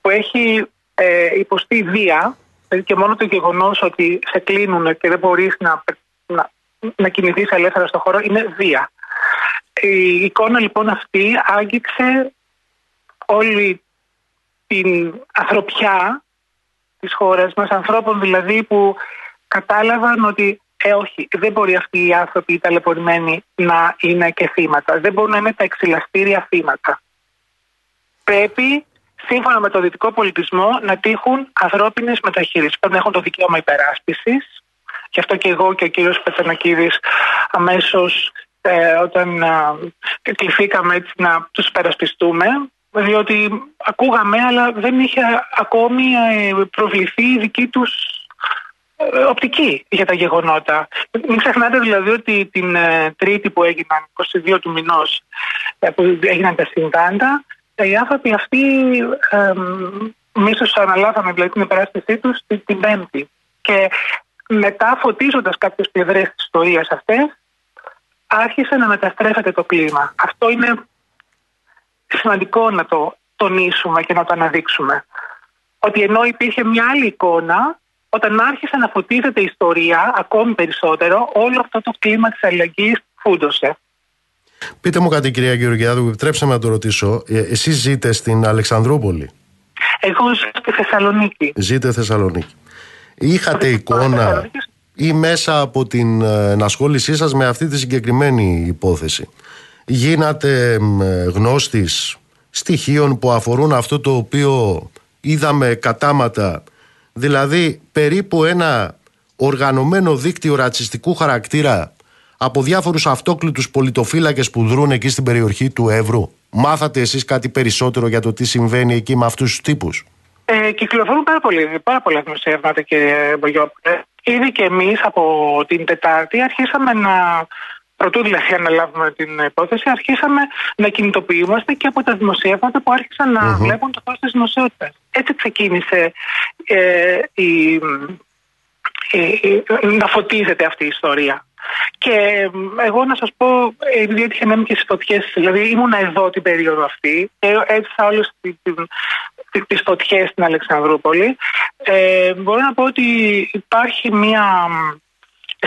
που έχει ε, υποστεί βία δηλαδή και μόνο το γεγονός ότι σε κλείνουν και δεν μπορείς να, να, να κινηθείς ελεύθερα στον χώρο είναι βία. Η εικόνα λοιπόν αυτή άγγιξε όλη την ανθρωπιά της χώρας μας, ανθρώπων δηλαδή που κατάλαβαν ότι ε, όχι, δεν μπορεί αυτοί οι άνθρωποι οι ταλαιπωρημένοι να είναι και θύματα. Δεν μπορούν να είναι τα εξυλαστήρια θύματα. Πρέπει, σύμφωνα με το δυτικό πολιτισμό, να τύχουν ανθρώπινες μεταχείρισει. Πρέπει να έχουν το δικαίωμα υπεράσπισης, Γι' αυτό και εγώ και ο κύριος Πετανακίδης αμέσως ε, όταν ε, κληθήκαμε έτσι να τους περασπιστούμε διότι ακούγαμε αλλά δεν είχε ακόμη ε, προβληθεί η δική τους ε, οπτική για τα γεγονότα. Μην ξεχνάτε δηλαδή ότι την ε, Τρίτη που έγιναν, 22 του μηνός, που έγιναν τα συμβάντα, οι άνθρωποι αυτοί ε, μίσως αναλάβαμε δηλαδή την υπεράσπιση τους την, την Πέμπτη. Και μετά φωτίζοντας κάποιες πλευρές της ιστορίας αυτές, άρχισε να μεταστρέφεται το κλίμα. Αυτό είναι σημαντικό να το τονίσουμε και να το αναδείξουμε. Ότι ενώ υπήρχε μια άλλη εικόνα, όταν άρχισε να φωτίζεται η ιστορία ακόμη περισσότερο, όλο αυτό το κλίμα της αλληλεγγύης φούντωσε. Πείτε μου κάτι κυρία Γεωργιάδου, επιτρέψτε να το ρωτήσω. Ε, εσείς ζείτε στην Αλεξανδρούπολη; Εγώ ζω στη Θεσσαλονίκη. Ζείτε Θεσσαλονίκη. Είχατε εικόνα ή μέσα από την ε, ενασχόλησή σας με αυτή τη συγκεκριμένη υπόθεση; Γίνατε γνώστης στοιχείων που αφορούν αυτό το οποίο είδαμε κατάματα, δηλαδή περίπου ένα οργανωμένο δίκτυο ρατσιστικού χαρακτήρα από διάφορους αυτόκλητους πολιτοφύλακες που δρούν εκεί στην περιοχή του Εύρου. Μάθατε εσείς κάτι περισσότερο για το τι συμβαίνει εκεί με αυτούς τους τύπους; Ε, κυκλοφορούν πάρα, πολύ, πάρα πολλά δημοσιεύματα κύριε Μπογιόπουλε. Ήδη και εμείς από την Τετάρτη αρχίσαμε να πρωτού δηλαδή αναλάβουμε την υπόθεση, αρχίσαμε να κινητοποιούμαστε και από τα δημοσιεύματα που άρχισαν να βλέπουν το φως της δημοσιότητας. Έτσι ξεκίνησε ε, η, να φωτίζεται αυτή η ιστορία. Και εγώ να σας πω, επειδή έτυχε να είμαι και στις φωτιές, δηλαδή ήμουνα εδώ την περίοδο αυτή, έζησα όλες τις φωτιές στην Αλεξανδρούπολη, ε, μπορώ να πω ότι υπάρχει μια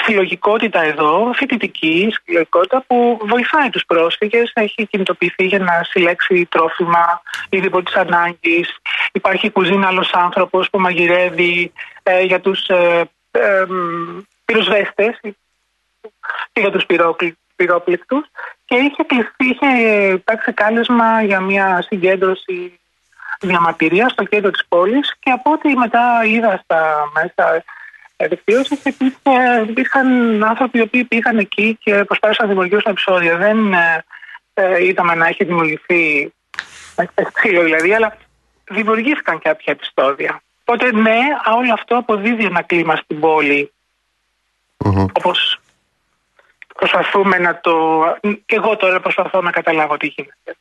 συλλογικότητα εδώ, φοιτητική συλλογικότητα που βοηθάει τους πρόσφυγες, έχει κινητοποιηθεί για να συλλέξει τρόφιμα ήδη από τις ανάγκες. Υπάρχει κουζίνα άλλος άνθρωπος που μαγειρεύει ε, για τους ε, ε, πυροσβέστες και για τους πυρόπληκτους και είχε, είχε υπάρξει κάλεσμα για μια συγκέντρωση διαμαρτυρίας στο κέντρο της πόλης και από ό,τι μετά είδα στα μέσα δικτύωση υπήρχαν άνθρωποι οι οποίοι πήγαν εκεί και προσπάθησαν να δημιουργήσουν επεισόδια. Δεν ε, ε, είδαμε να έχει δημιουργηθεί ξύλο δηλαδή, αλλά δημιουργήθηκαν κάποια επεισόδια. Οπότε ναι, όλο αυτό αποδίδει ένα κλίμα στην πόλη. Mm-hmm. Όπως προσπαθούμε να το... και εγώ τώρα προσπαθώ να καταλάβω τι γίνεται.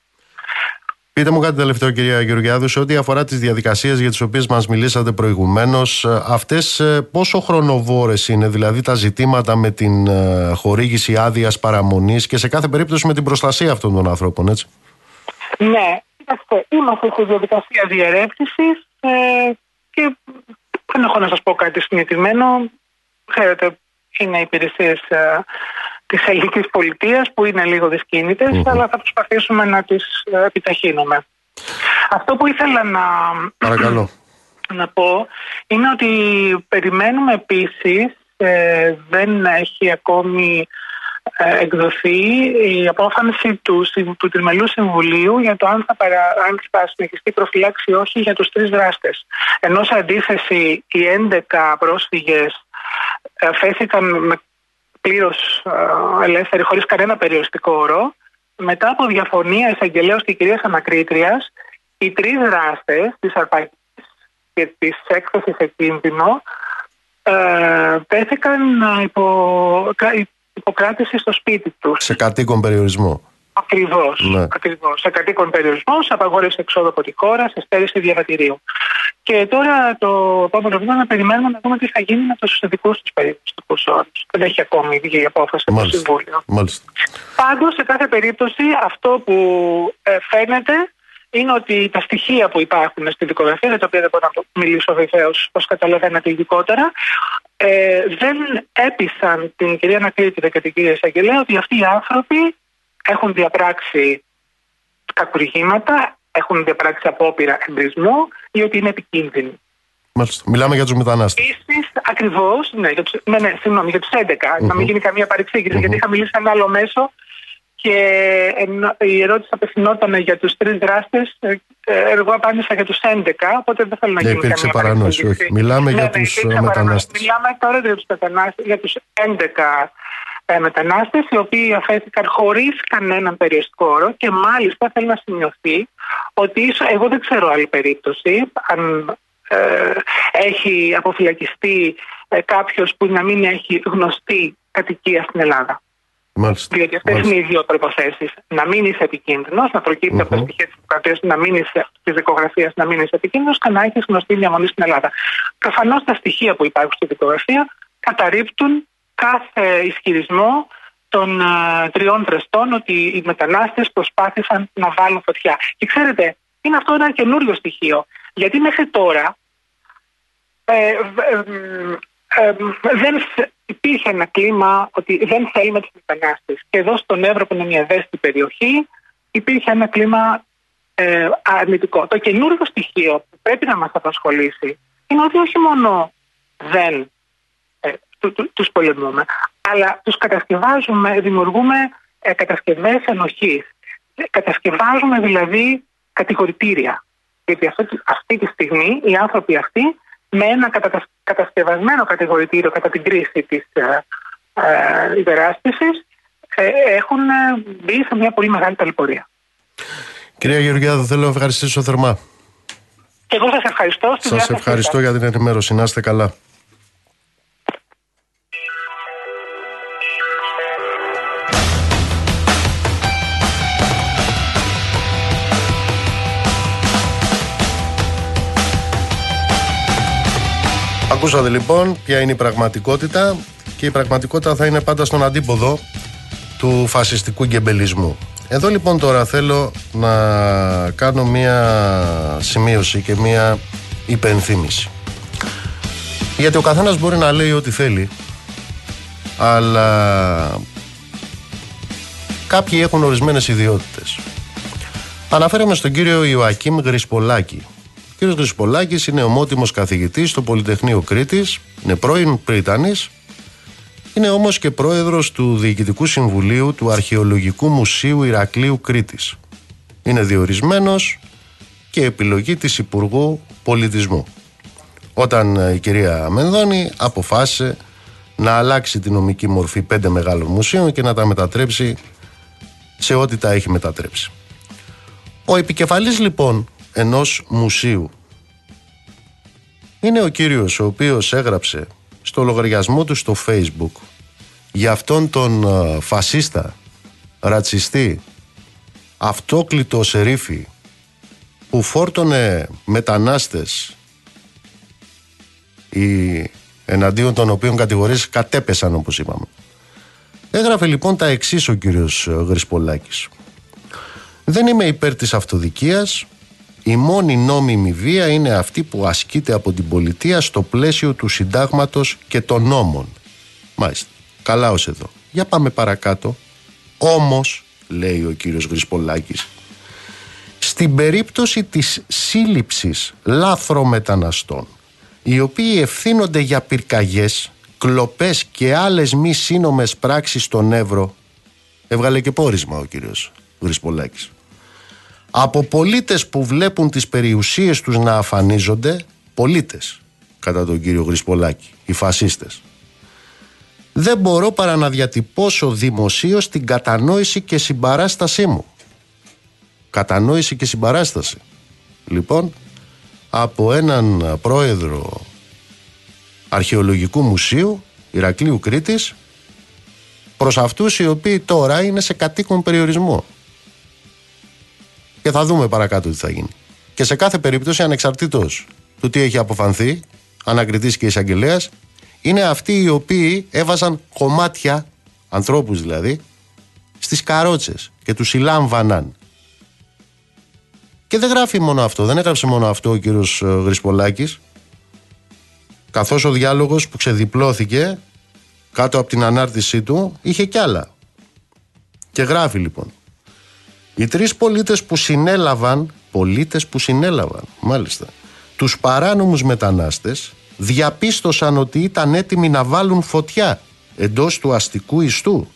Πείτε μου κάτι τελευταίο, κυρία Γεωργιάδου, σε ό,τι αφορά τις διαδικασίες για τις οποίες μας μιλήσατε προηγουμένως, ε, αυτές ε, πόσο χρονοβόρες είναι, δηλαδή τα ζητήματα με την ε, χορήγηση άδειας παραμονής και σε κάθε περίπτωση με την προστασία αυτών των ανθρώπων, έτσι; Ναι, είμαστε στη διαδικασία διερεύνησης ε, και δεν έχω να σας πω κάτι συγκεκριμένο. Ξέρετε, είναι υπηρεσίες Της ελληνικής πολιτείας που είναι λίγο αλλά θα προσπαθήσουμε να τις ε, επιταχύνουμε. Αυτό που ήθελα να, να πω είναι ότι περιμένουμε επίσης ε, δεν έχει ακόμη ε, εκδοθεί η απόφαση του, του Τριμελού Συμβουλίου για το αν θα, παρα, αν θα συνεχιστεί προφυλάξη ή όχι για τους τρεις δράστες. Ενώ σε αντίθεση οι 11 πρόσφυγες φέθηκαν με πλήρως ελεύθερη, χωρίς κανένα περιοριστικό όρο. Μετά από διαφωνία εισαγγελέως και κυρίας Ανακρίτριας, οι τρεις δράστες της αρπαγής και της έκθεσης σε κίνδυνο ε, πέθηκαν υπό, υποκράτηση στο σπίτι τους. Σε κατοίκον περιορισμό. Ακριβώς. Ναι. Ακριβώς. Σε κατοίκον περιορισμός, σε απαγόρευση εξόδου από τη χώρα, σε στέρηση διαβατηρίου. Και τώρα το επόμενο βήμα να περιμένουμε να δούμε τι θα γίνει με τους ειδικού τους περιοριστικού όρου. Δεν έχει ακόμη βγει η απόφαση από το Συμβούλιο. Πάντως, σε κάθε περίπτωση, αυτό που ε, φαίνεται είναι ότι τα στοιχεία που υπάρχουν στη δικογραφία, για τα οποία δεν μπορώ να το μιλήσω βεβαίως, όπως καταλαβαίνετε ειδικότερα, ε, δεν έπεισαν την κυρία Νακρίτη και την κυρία Εισαγγελέα ότι αυτοί οι άνθρωποι έχουν διαπράξει κακουργήματα, έχουν διαπράξει απόπειρα εμπρισμού ή ότι είναι επικίνδυνοι. Μάλιστα. Μιλάμε για τους μετανάστες. Επίσης, ακριβώς, ναι, για τους, ναι, ναι, συγγνώμη, για τους 11. Να μην γίνει καμία γιατί είχα μιλήσει σε ένα άλλο μέσο και ενώ η ερώτηση απευθυνόταν για τους τρεις δράστες, ε, εγώ απάντησα για τους 11, οπότε δεν θέλω να Ναι, γίνει υπήρξε καμία παρανόηση, παρεξήγηση. όχι. Μιλάμε για ναι, τους, υπήρξε ε, παρανόηση. μετανάστες. Μιλάμε τώρα για τους, μετανάστες, για τους 11 ε, μετανάστες οι οποίοι αφέθηκαν χωρίς κανέναν περιοριστικό όρο και μάλιστα θέλω να σημειωθεί ότι ίσως, εγώ δεν ξέρω άλλη περίπτωση αν ε, έχει αποφυλακιστεί ε, κάποιος που να μην έχει γνωστή κατοικία στην Ελλάδα. Μάλιστα. Διότι αυτές Μάλιστα. είναι οι δύο προποθέσει. Να μην είσαι επικίνδυνος, να προκύπτει από τα Μμμ. στοιχεία της δημοκρατίας, να μην είσαι της δικογραφίας, να μην είσαι επικίνδυνος και να έχεις γνωστή διαμονή στην Ελλάδα. Προφανώς τα στοιχεία που υπάρχουν στη δικογραφία καταρρύπτουν κάθε ισχυρισμό των ε, τριών βρεστών ότι οι μετανάστες προσπάθησαν να βάλουν φωτιά. Και ξέρετε, είναι αυτό ένα καινούριο στοιχείο. Γιατί μέχρι τώρα ε, β- εμ, εμ, δεν σ- υπήρχε ένα κλίμα ότι δεν θέλουμε τους μετανάστες. Και εδώ στον Εύρο που είναι μια ευαίσθητη περιοχή υπήρχε ένα κλίμα ε, αρνητικό. Το καινούργιο στοιχείο που πρέπει να μας απασχολήσει είναι ότι όχι μόνο δεν ε, του, του- τους πολεμούμε, αλλά τους κατασκευάζουμε, δημιουργούμε ε, κατασκευές ενοχής. Ε, Κατασκευάζουμε δηλαδή κατηγορητήρια. Γιατί αυτή, αυτή τη στιγμή οι άνθρωποι αυτοί με ένα κατα- κατασκευασμένο κατηγορητήριο κατά την κρίση της ε, ε, υπεράσπισης ε, έχουν ε, μπει σε μια πολύ μεγάλη ταλαιπωρία. Κυρία Γεωργιάδου, θέλω να ευχαριστήσω θερμά. Και εγώ σας ευχαριστώ. στη Σας διάθεσή ευχαριστώ σας. για την ενημέρωση. Να είστε καλά. Ακούσατε λοιπόν ποια είναι η πραγματικότητα και η πραγματικότητα θα είναι πάντα στον αντίποδο του φασιστικού γκεμπελισμού. Εδώ λοιπόν τώρα θέλω να κάνω μία σημείωση και μία υπενθύμηση. Γιατί ο καθένας μπορεί να λέει ό,τι θέλει, αλλά κάποιοι έχουν ορισμένες ιδιότητες. Αναφέρομαι στον κύριο Ιωακίμ Γρυσπολάκη. Ο κύριος Γρυσπολάκης είναι ομότιμος καθηγητής στο Πολυτεχνείο Κρήτης, είναι πρώην Πρίτανης, είναι όμως και πρόεδρος του Διοικητικού Συμβουλίου του Αρχαιολογικού Μουσείου Ηρακλείου Κρήτης. Είναι διορισμένος και επιλογή της Υπουργού Πολιτισμού. Όταν ε, η κυρία Μενδώνη αποφάσισε να αλλάξει τη νομική μορφή πέντε μεγάλων μουσείων και να τα μετατρέψει σε ό,τι τα έχει μετατρέψει. Ο επικεφαλής λοιπόν ενός μουσείου είναι ο κύριος ο οποίος έγραψε στο λογαριασμό του στο facebook για αυτόν τον ε, φασίστα, ρατσιστή, αυτόκλητο σερίφη που φόρτωνε μετανάστες οι εναντίον των οποίων κατηγορίες κατέπεσαν όπως είπαμε. Έγραφε λοιπόν τα εξής ο κύριος ε, Γρυσπολάκης. Δεν είμαι υπέρ της αυτοδικίας. Η μόνη νόμιμη βία είναι αυτή που ασκείται από την πολιτεία στο πλαίσιο του συντάγματος και των νόμων. Μάλιστα. Καλά ως εδώ. Για πάμε παρακάτω. Όμως, λέει ο κύριος Γρυσπολάκης, στην περίπτωση της σύλληψης λάθρομεταναστών, οι οποίοι ευθύνονται για πυρκαγιές, κλοπές και άλλες μη σύνομες πράξεις στον Εύρο, έβγαλε και πόρισμα ο κύριος Γρυσπολάκης. Από πολίτες που βλέπουν τις περιουσίες τους να αφανίζονται, πολίτες, κατά τον κύριο Γρυσπολάκη, οι φασίστες. Δεν μπορώ παρά να διατυπώσω δημοσίως την κατανόηση και συμπαράστασή μου. Κατανόηση και συμπαράσταση. Λοιπόν, από έναν πρόεδρο αρχαιολογικού μουσείου Ηρακλείου Κρήτης προς αυτούς οι οποίοι τώρα είναι σε κατοίκον περιορισμό. Και θα δούμε παρακάτω τι θα γίνει. Και σε κάθε περίπτωση, ανεξαρτήτως του τι έχει αποφανθεί, ανακριτής και εισαγγελέας, είναι αυτοί οι οποίοι έβαζαν κομμάτια, ανθρώπους δηλαδή, στις καρότσες και τους συλλάμβαναν. Και δεν γράφει μόνο αυτό, δεν έγραψε μόνο αυτό ο κύριος ε, Γρυσπολάκης, καθώς ο διάλογος που ξεδιπλώθηκε κάτω από την ανάρτησή του είχε κι άλλα. Και γράφει λοιπόν. Οι τρεις πολίτες που συνέλαβαν, πολίτες που συνέλαβαν, μάλιστα, τους παράνομους μετανάστες διαπίστωσαν ότι ήταν έτοιμοι να βάλουν φωτιά εντός του αστικού ιστού.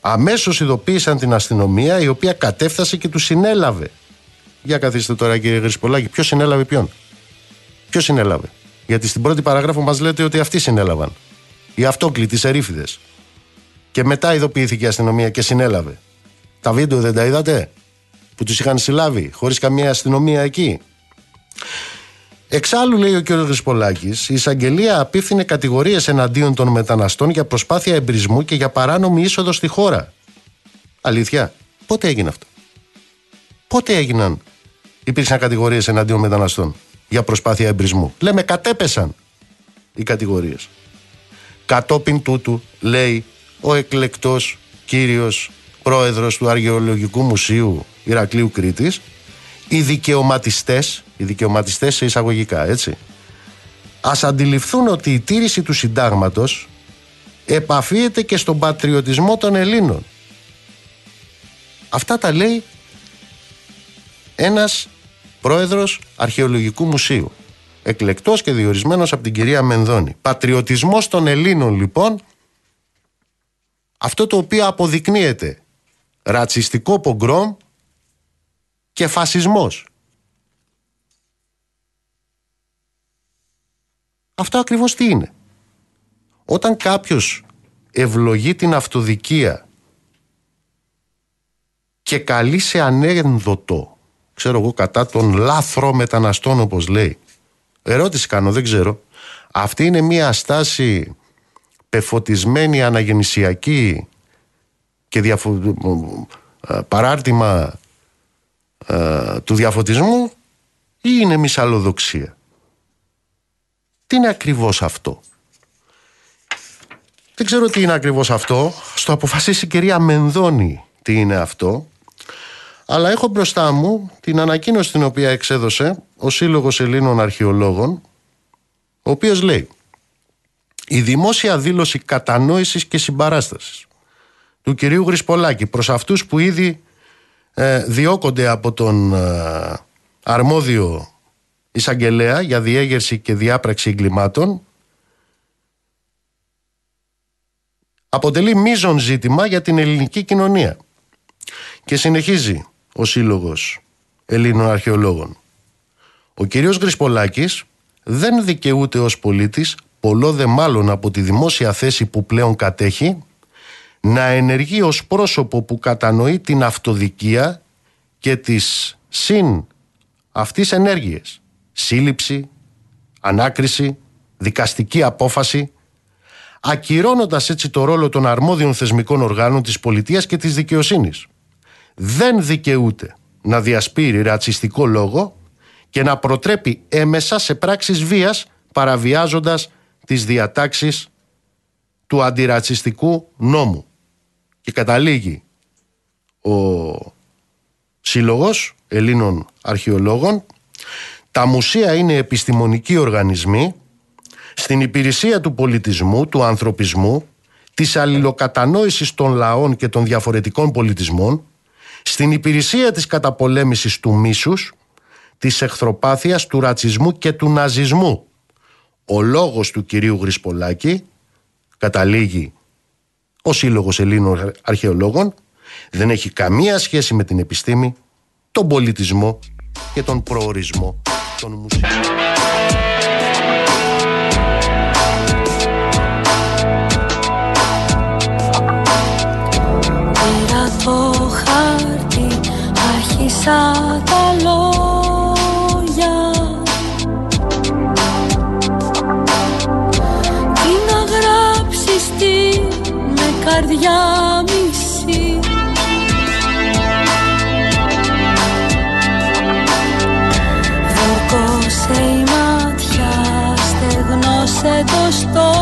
αμέσως ειδοποίησαν την αστυνομία η οποία κατέφτασε και τους συνέλαβε. Για καθίστε τώρα κύριε Γρυσπολάκη, ποιος συνέλαβε ποιον; Ποιος συνέλαβε; Γιατί στην πρώτη παράγραφο μας λέτε ότι αυτοί συνέλαβαν. Οι αυτόκλητοι σερίφιδες. Και μετά ειδοποιήθηκε η αστυνομία και συνέλαβε. Τα βίντεο δεν τα είδατε; Που τους είχαν συλλάβει χωρίς καμία αστυνομία εκεί; Εξάλλου, λέει ο κ. Γρυσπολάκη, η εισαγγελία απίφθινε κατηγορίες εναντίον των μεταναστών για προσπάθεια εμπρισμού και για παράνομη είσοδο στη χώρα. Αλήθεια, πότε έγινε αυτό; Πότε έγιναν, υπήρξαν κατηγορίες εναντίον μεταναστών για προσπάθεια εμπρισμού; Λέμε κατέπεσαν οι κατηγορίες. Κατόπιν τούτου, λέει ο εκλεκτός κύριος πρόεδρος του Αργαιολογικού Μουσείου Ηρακλείου Κρήτης, οι δικαιωματιστές, οι δικαιωματιστές σε εισαγωγικά, έτσι, ας αντιληφθούν ότι η τήρηση του συντάγματος επαφίεται και στον πατριωτισμό των Ελλήνων. Αυτά τα λέει ένας πρόεδρος αρχαιολογικού μουσείου, εκλεκτός και διορισμένος από την κυρία Μενδώνη. Πατριωτισμός των Ελλήνων λοιπόν, αυτό το οποίο αποδεικνύεται ρατσιστικό πογκρόμ και φασισμός. Αυτό ακριβώς τι είναι. Όταν κάποιος ευλογεί την αυτοδικία και καλεί σε ανένδοτο, ξέρω εγώ, κατά των λάθρο μεταναστών όπως λέει. Ερώτηση κάνω, δεν ξέρω. Αυτή είναι μια στάση πεφωτισμένη αναγεννησιακή και διαφο... Ε, παράρτημα ε, του διαφωτισμού ή είναι μυσαλλοδοξία; Τι είναι ακριβώς αυτό; Δεν ξέρω τι είναι ακριβώς αυτό. Στο αποφασίσει η κυρία Μενδώνη τι είναι αυτό. Αλλά έχω μπροστά μου την ανακοίνωση την οποία εξέδωσε ο Σύλλογος Ελλήνων Αρχαιολόγων ο οποίος λέει η δημόσια δήλωση κατανόησης και συμπαράστασης του κυρίου Γρυσπολάκη προς αυτούς που ήδη ε, διώκονται από τον ε, αρμόδιο εισαγγελέα για διέγερση και διάπραξη εγκλημάτων αποτελεί μείζον ζήτημα για την ελληνική κοινωνία. Και συνεχίζει ο Σύλλογος Ελλήνων Αρχαιολόγων. Ο κύριος Γρυσπολάκης δεν δικαιούται ως πολίτης, πολλό δε μάλλον από τη δημόσια θέση που πλέον κατέχει, να ενεργεί ως πρόσωπο που κατανοεί την αυτοδικία και τις συν αυτής ενέργειες. Σύλληψη, ανάκριση, δικαστική απόφαση, ακυρώνοντας έτσι το ρόλο των αρμόδιων θεσμικών οργάνων της πολιτείας και της δικαιοσύνης. Δεν δικαιούται να διασπείρει ρατσιστικό λόγο και να προτρέπει έμεσα σε πράξεις βίας παραβιάζοντας τις διατάξεις του αντιρατσιστικού νόμου και καταλήγει ο Σύλλογος Ελλήνων Αρχαιολόγων τα μουσεία είναι επιστημονικοί οργανισμοί στην υπηρεσία του πολιτισμού, του ανθρωπισμού, της αλληλοκατανόησης των λαών και των διαφορετικών πολιτισμών, στην υπηρεσία της καταπολέμησης του μίσους, της εχθροπάθειας, του ρατσισμού και του ναζισμού. Ο λόγος του κυρίου Γρυσπολάκη καταλήγει ο Σύλλογος Ελλήνων Αρχαιολόγων δεν έχει καμία σχέση με την επιστήμη, τον πολιτισμό και τον προορισμό των μουσείων. Πήρα το χάρτη, άρχισα τα λόγια καρδιά μισή. Δορκώσε η μάτια, στεγνώσε το στόμα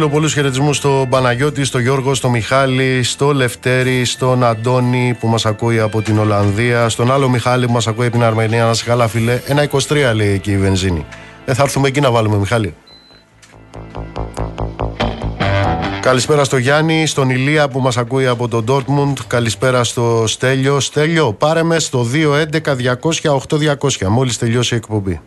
στείλω πολλούς χαιρετισμούς στο Παναγιώτη, στο Γιώργο, στο Μιχάλη, στο Λευτέρη, στον Αντώνη που μας ακούει από την Ολλανδία, στον άλλο Μιχάλη που μας ακούει από την Αρμενία. Να σε καλά φίλε. Ένα 23 λέει εκεί η βενζίνη. Ε, θα έρθουμε εκεί να βάλουμε Μιχάλη. Καλησπέρα στο Γιάννη, στον Ηλία που μας ακούει από τον Dortmund. Καλησπέρα στο Στέλιο. Στέλιο, πάρε με στο 211-200-8200 μόλις τελειώσει η εκπομπή.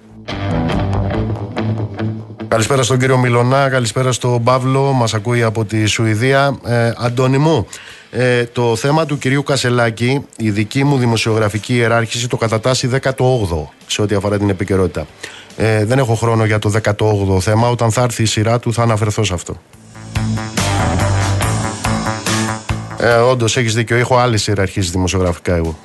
Καλησπέρα στον κύριο Μιλονά, καλησπέρα στον Παύλο, μας ακούει από τη Σουηδία. Ε, Αντώνη μου, ε, το θέμα του κυρίου Κασελάκη, η δική μου δημοσιογραφική ιεράρχηση το κατατάσσει 18ο σε ό,τι αφορά την επικαιρότητα. Ε, δεν έχω χρόνο για το 18ο θέμα, όταν θα έρθει η σειρά του θα αναφερθώ σε αυτό. Ε, Όντως έχεις δίκιο, έχω άλλη ιεραρχίες δημοσιογραφικά εγώ.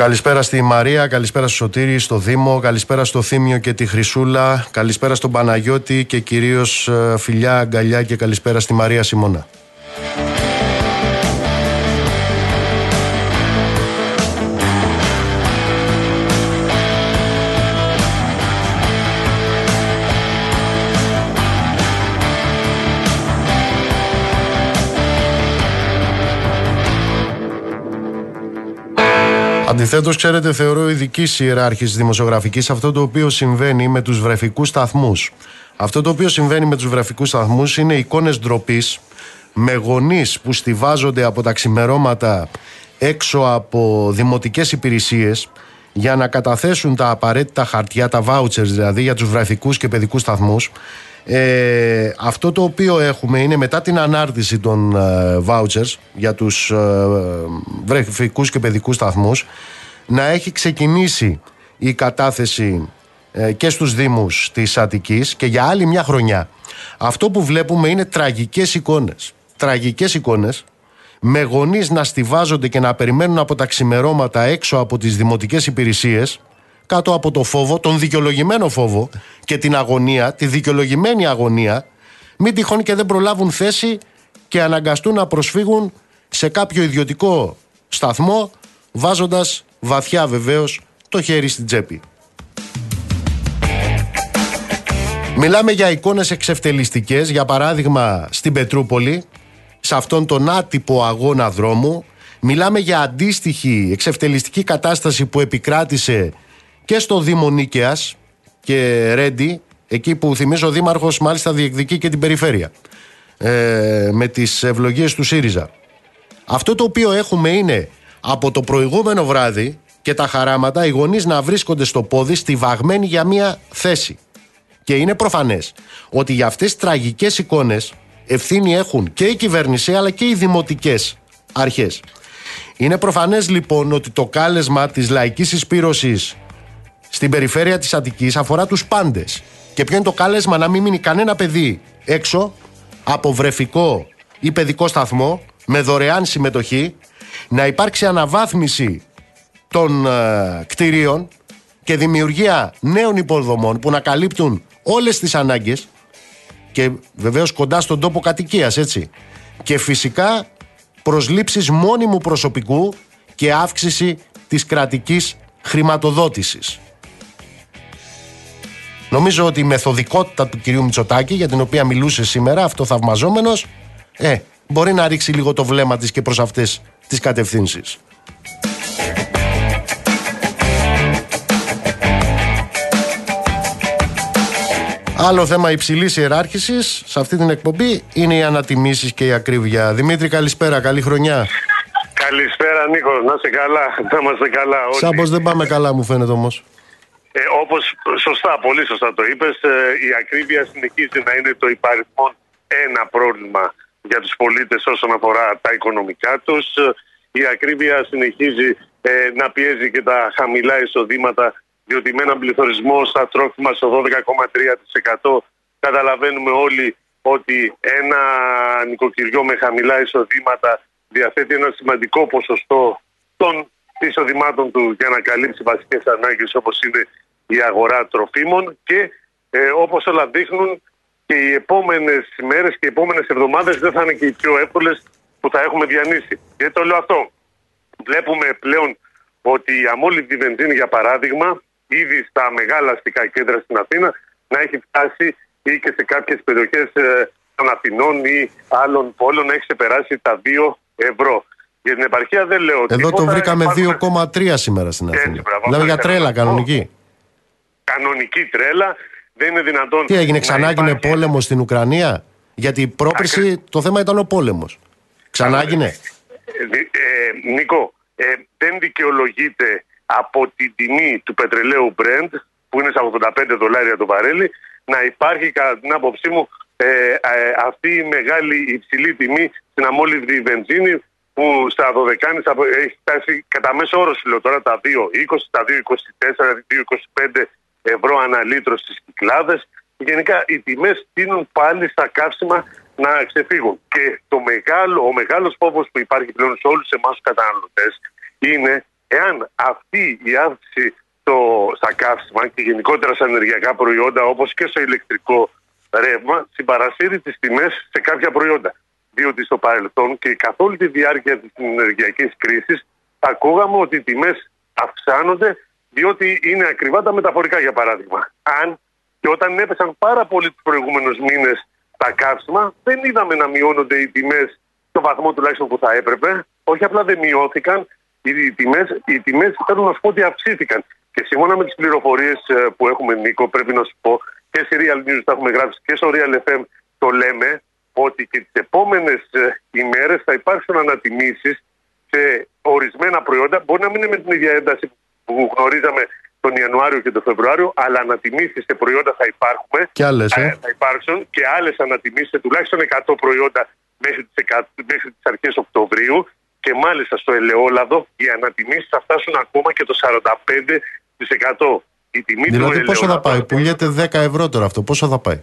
Καλησπέρα στη Μαρία, καλησπέρα στο Σωτήρη, στο Δήμο, καλησπέρα στο Θήμιο και τη Χρυσούλα, καλησπέρα στον Παναγιώτη και κυρίως ε, φιλιά, αγκαλιά και καλησπέρα στη Μαρία Σιμώνα. Αντιθέτως, ξέρετε, θεωρώ ειδική ιεράρχηση δημοσιογραφικής αυτό το οποίο συμβαίνει με τους βρεφικούς σταθμούς. Αυτό το οποίο συμβαίνει με τους βρεφικούς σταθμούς είναι εικόνες ντροπής με γονείς που στηβάζονται από τα ξημερώματα έξω από δημοτικές υπηρεσίες για να καταθέσουν τα απαραίτητα χαρτιά, τα vouchers δηλαδή για τους βρεφικούς και παιδικούς σταθμούς ε, αυτό το οποίο έχουμε είναι μετά την ανάρτηση των ε, vouchers για τους ε, βρεφικούς και παιδικούς σταθμούς να έχει ξεκινήσει η κατάθεση ε, και στους Δήμους της Αττικής και για άλλη μια χρονιά. Αυτό που βλέπουμε είναι τραγικές εικόνες. Τραγικές εικόνες με γονείς να στηβάζονται και να περιμένουν από τα ξημερώματα έξω από τις δημοτικές υπηρεσίες κάτω από το φόβο, τον δικαιολογημένο φόβο και την αγωνία, τη δικαιολογημένη αγωνία, μην τυχόν και δεν προλάβουν θέση και αναγκαστούν να προσφύγουν σε κάποιο ιδιωτικό σταθμό, βάζοντας βαθιά βεβαίως το χέρι στην τσέπη. Μιλάμε για εικόνες εξευτελιστικές, για παράδειγμα στην Πετρούπολη, σε αυτόν τον άτυπο αγώνα δρόμου. Μιλάμε για αντίστοιχη εξευτελιστική κατάσταση που επικράτησε και στο Δήμο Νίκαιας και Ρέντι, εκεί που θυμίζω ο Δήμαρχος μάλιστα διεκδικεί και την περιφέρεια, ε, με τις ευλογίες του ΣΥΡΙΖΑ. Αυτό το οποίο έχουμε είναι από το προηγούμενο βράδυ και τα χαράματα οι γονείς να βρίσκονται στο πόδι στιβαγμένοι για μία θέση. Και είναι προφανές ότι για αυτές τις τραγικές εικόνες ευθύνη έχουν και η κυβέρνηση αλλά και οι δημοτικές αρχές. Είναι προφανές λοιπόν ότι το κάλεσμα της λαϊκής εισπύρωσης στην περιφέρεια της Αττικής αφορά τους πάντες. Και ποιο είναι το κάλεσμα να μην μείνει κανένα παιδί έξω από βρεφικό ή παιδικό σταθμό με δωρεάν συμμετοχή, να υπάρξει αναβάθμιση των ε, κτηρίων και δημιουργία νέων υποδομών που να καλύπτουν όλες τις ανάγκες και βεβαίως κοντά στον τόπο κατοικίας, έτσι. Και φυσικά προσλήψεις μόνιμου προσωπικού και αύξηση της κρατικής χρηματοδότησης. Νομίζω ότι η μεθοδικότητα του κυρίου Μητσοτάκη, για την οποία μιλούσε σήμερα, αυτό θαυμαζόμενος, ε, μπορεί να ρίξει λίγο το βλέμμα της και προς αυτές τις κατευθύνσεις. Άλλο θέμα υψηλής ιεράρχησης σε αυτή την εκπομπή είναι οι ανατιμήσεις και η ακρίβεια. Δημήτρη, καλησπέρα, καλή χρονιά. Καλησπέρα Νίκος, να είσαι καλά, να είμαστε καλά όλοι. Σαν πως δεν πάμε καλά μου φαίνεται όμως. Ε, όπως σωστά, πολύ σωστά το είπες, ε, η ακρίβεια συνεχίζει να είναι το υπαριθμόν ένα πρόβλημα για τους πολίτες όσον αφορά τα οικονομικά τους. Ε, Η ακρίβεια συνεχίζει ε, να πιέζει και τα χαμηλά εισοδήματα διότι με έναν πληθωρισμό στα τρόφιμα στο 12,3% καταλαβαίνουμε όλοι ότι ένα νοικοκυριό με χαμηλά εισοδήματα διαθέτει ένα σημαντικό ποσοστό των εισοδημάτων του για να καλύψει βασικές ανάγκες όπως είναι η αγορά τροφίμων και ε, όπως όλα δείχνουν και οι επόμενες ημέρες και οι επόμενες εβδομάδες δεν θα είναι και οι πιο εύκολες που θα έχουμε διανύσει. Γιατί το λέω αυτό. Βλέπουμε πλέον ότι η αμόλυβδη βενζίνη για παράδειγμα ήδη στα μεγάλα αστικά κέντρα στην Αθήνα να έχει φτάσει ή και σε κάποιες περιοχές ε, των Αθηνών ή άλλων πόλεων να έχει ξεπεράσει τα 2 ευρώ. Για την επαρχία δεν λέω Εδώ το τίποτα, βρήκαμε υπάρχουν- 2,3 σήμερα στην Έτσι, Αθήνα. μπράβο, Μιλάμε για αυτό τρέλα ήθελα να πω. κανονική. κανονική τρέλα. Δεν είναι δυνατόν. Τι έγινε, να ξανά έγινε υπάρχει- πόλεμο στην Ουκρανία; Γιατί η πρόπερση το θέμα ήταν ο πόλεμος. Ξανά έγινε; Ε, δι- ε, Νίκο, ε, δεν δικαιολογείται από την τιμή του πετρελαίου Brent που είναι στα 85 δολάρια το βαρέλι να υπάρχει κατά την άποψή μου ε, ε, αυτή η μεγάλη υψηλή τιμή στην αμόλυβδη βενζίνη που στα 12 θα- έχει φτάσει κατά μέσο όρο σου λέω τώρα τα 2,20, τα 2,24, 2,25 ευρώ ανά λίτρο στις κυκλάδες. Γενικά οι τιμές τείνουν πάλι στα καύσιμα να ξεφύγουν. Και το μεγάλο, ο μεγάλος φόβος που υπάρχει πλέον σε όλους εμάς τους καταναλωτές είναι εάν αυτή η αύξηση στο, στα καύσιμα και γενικότερα στα ενεργειακά προϊόντα όπως και στο ηλεκτρικό ρεύμα συμπαρασύρει τις τιμές σε κάποια προϊόντα. Διότι στο παρελθόν και καθ' όλη τη διάρκεια της ενεργειακής κρίσης ακούγαμε ότι οι τιμές αυξάνονται διότι είναι ακριβά τα μεταφορικά για παράδειγμα. Αν και όταν έπεσαν πάρα πολύ τους προηγούμενους μήνες τα καύσιμα δεν είδαμε να μειώνονται οι τιμές στο βαθμό τουλάχιστον που θα έπρεπε. Όχι απλά δεν μειώθηκαν, οι τιμές, οι τιμές θέλω να σου πω ότι αυξήθηκαν. Και σύμφωνα με τις πληροφορίες ε, που έχουμε Νίκο πρέπει να σου πω και σε Real News τα έχουμε γράψει και στο Real FM το λέμε ότι και τις επόμενες ε, ημέρες θα υπάρξουν ανατιμήσεις σε ορισμένα προϊόντα. Μπορεί να μην είναι με την ίδια ένταση που γνωρίζαμε τον Ιανουάριο και τον Φεβρουάριο, αλλά ανατιμήσεις σε προϊόντα θα υπάρχουν. Και άλλες, ε. θα υπάρξουν και άλλες ανατιμήσεις σε τουλάχιστον 100 προϊόντα μέχρι τις, 100 μέχρι τις αρχές Οκτωβρίου και μάλιστα στο ελαιόλαδο οι ανατιμήσεις θα φτάσουν ακόμα και το 45%. Η τιμή του Δηλαδή πόσο θα ελαιόλαδου- πάει, πουλιέται 10 ευρώ τώρα αυτό, πόσο θα πάει;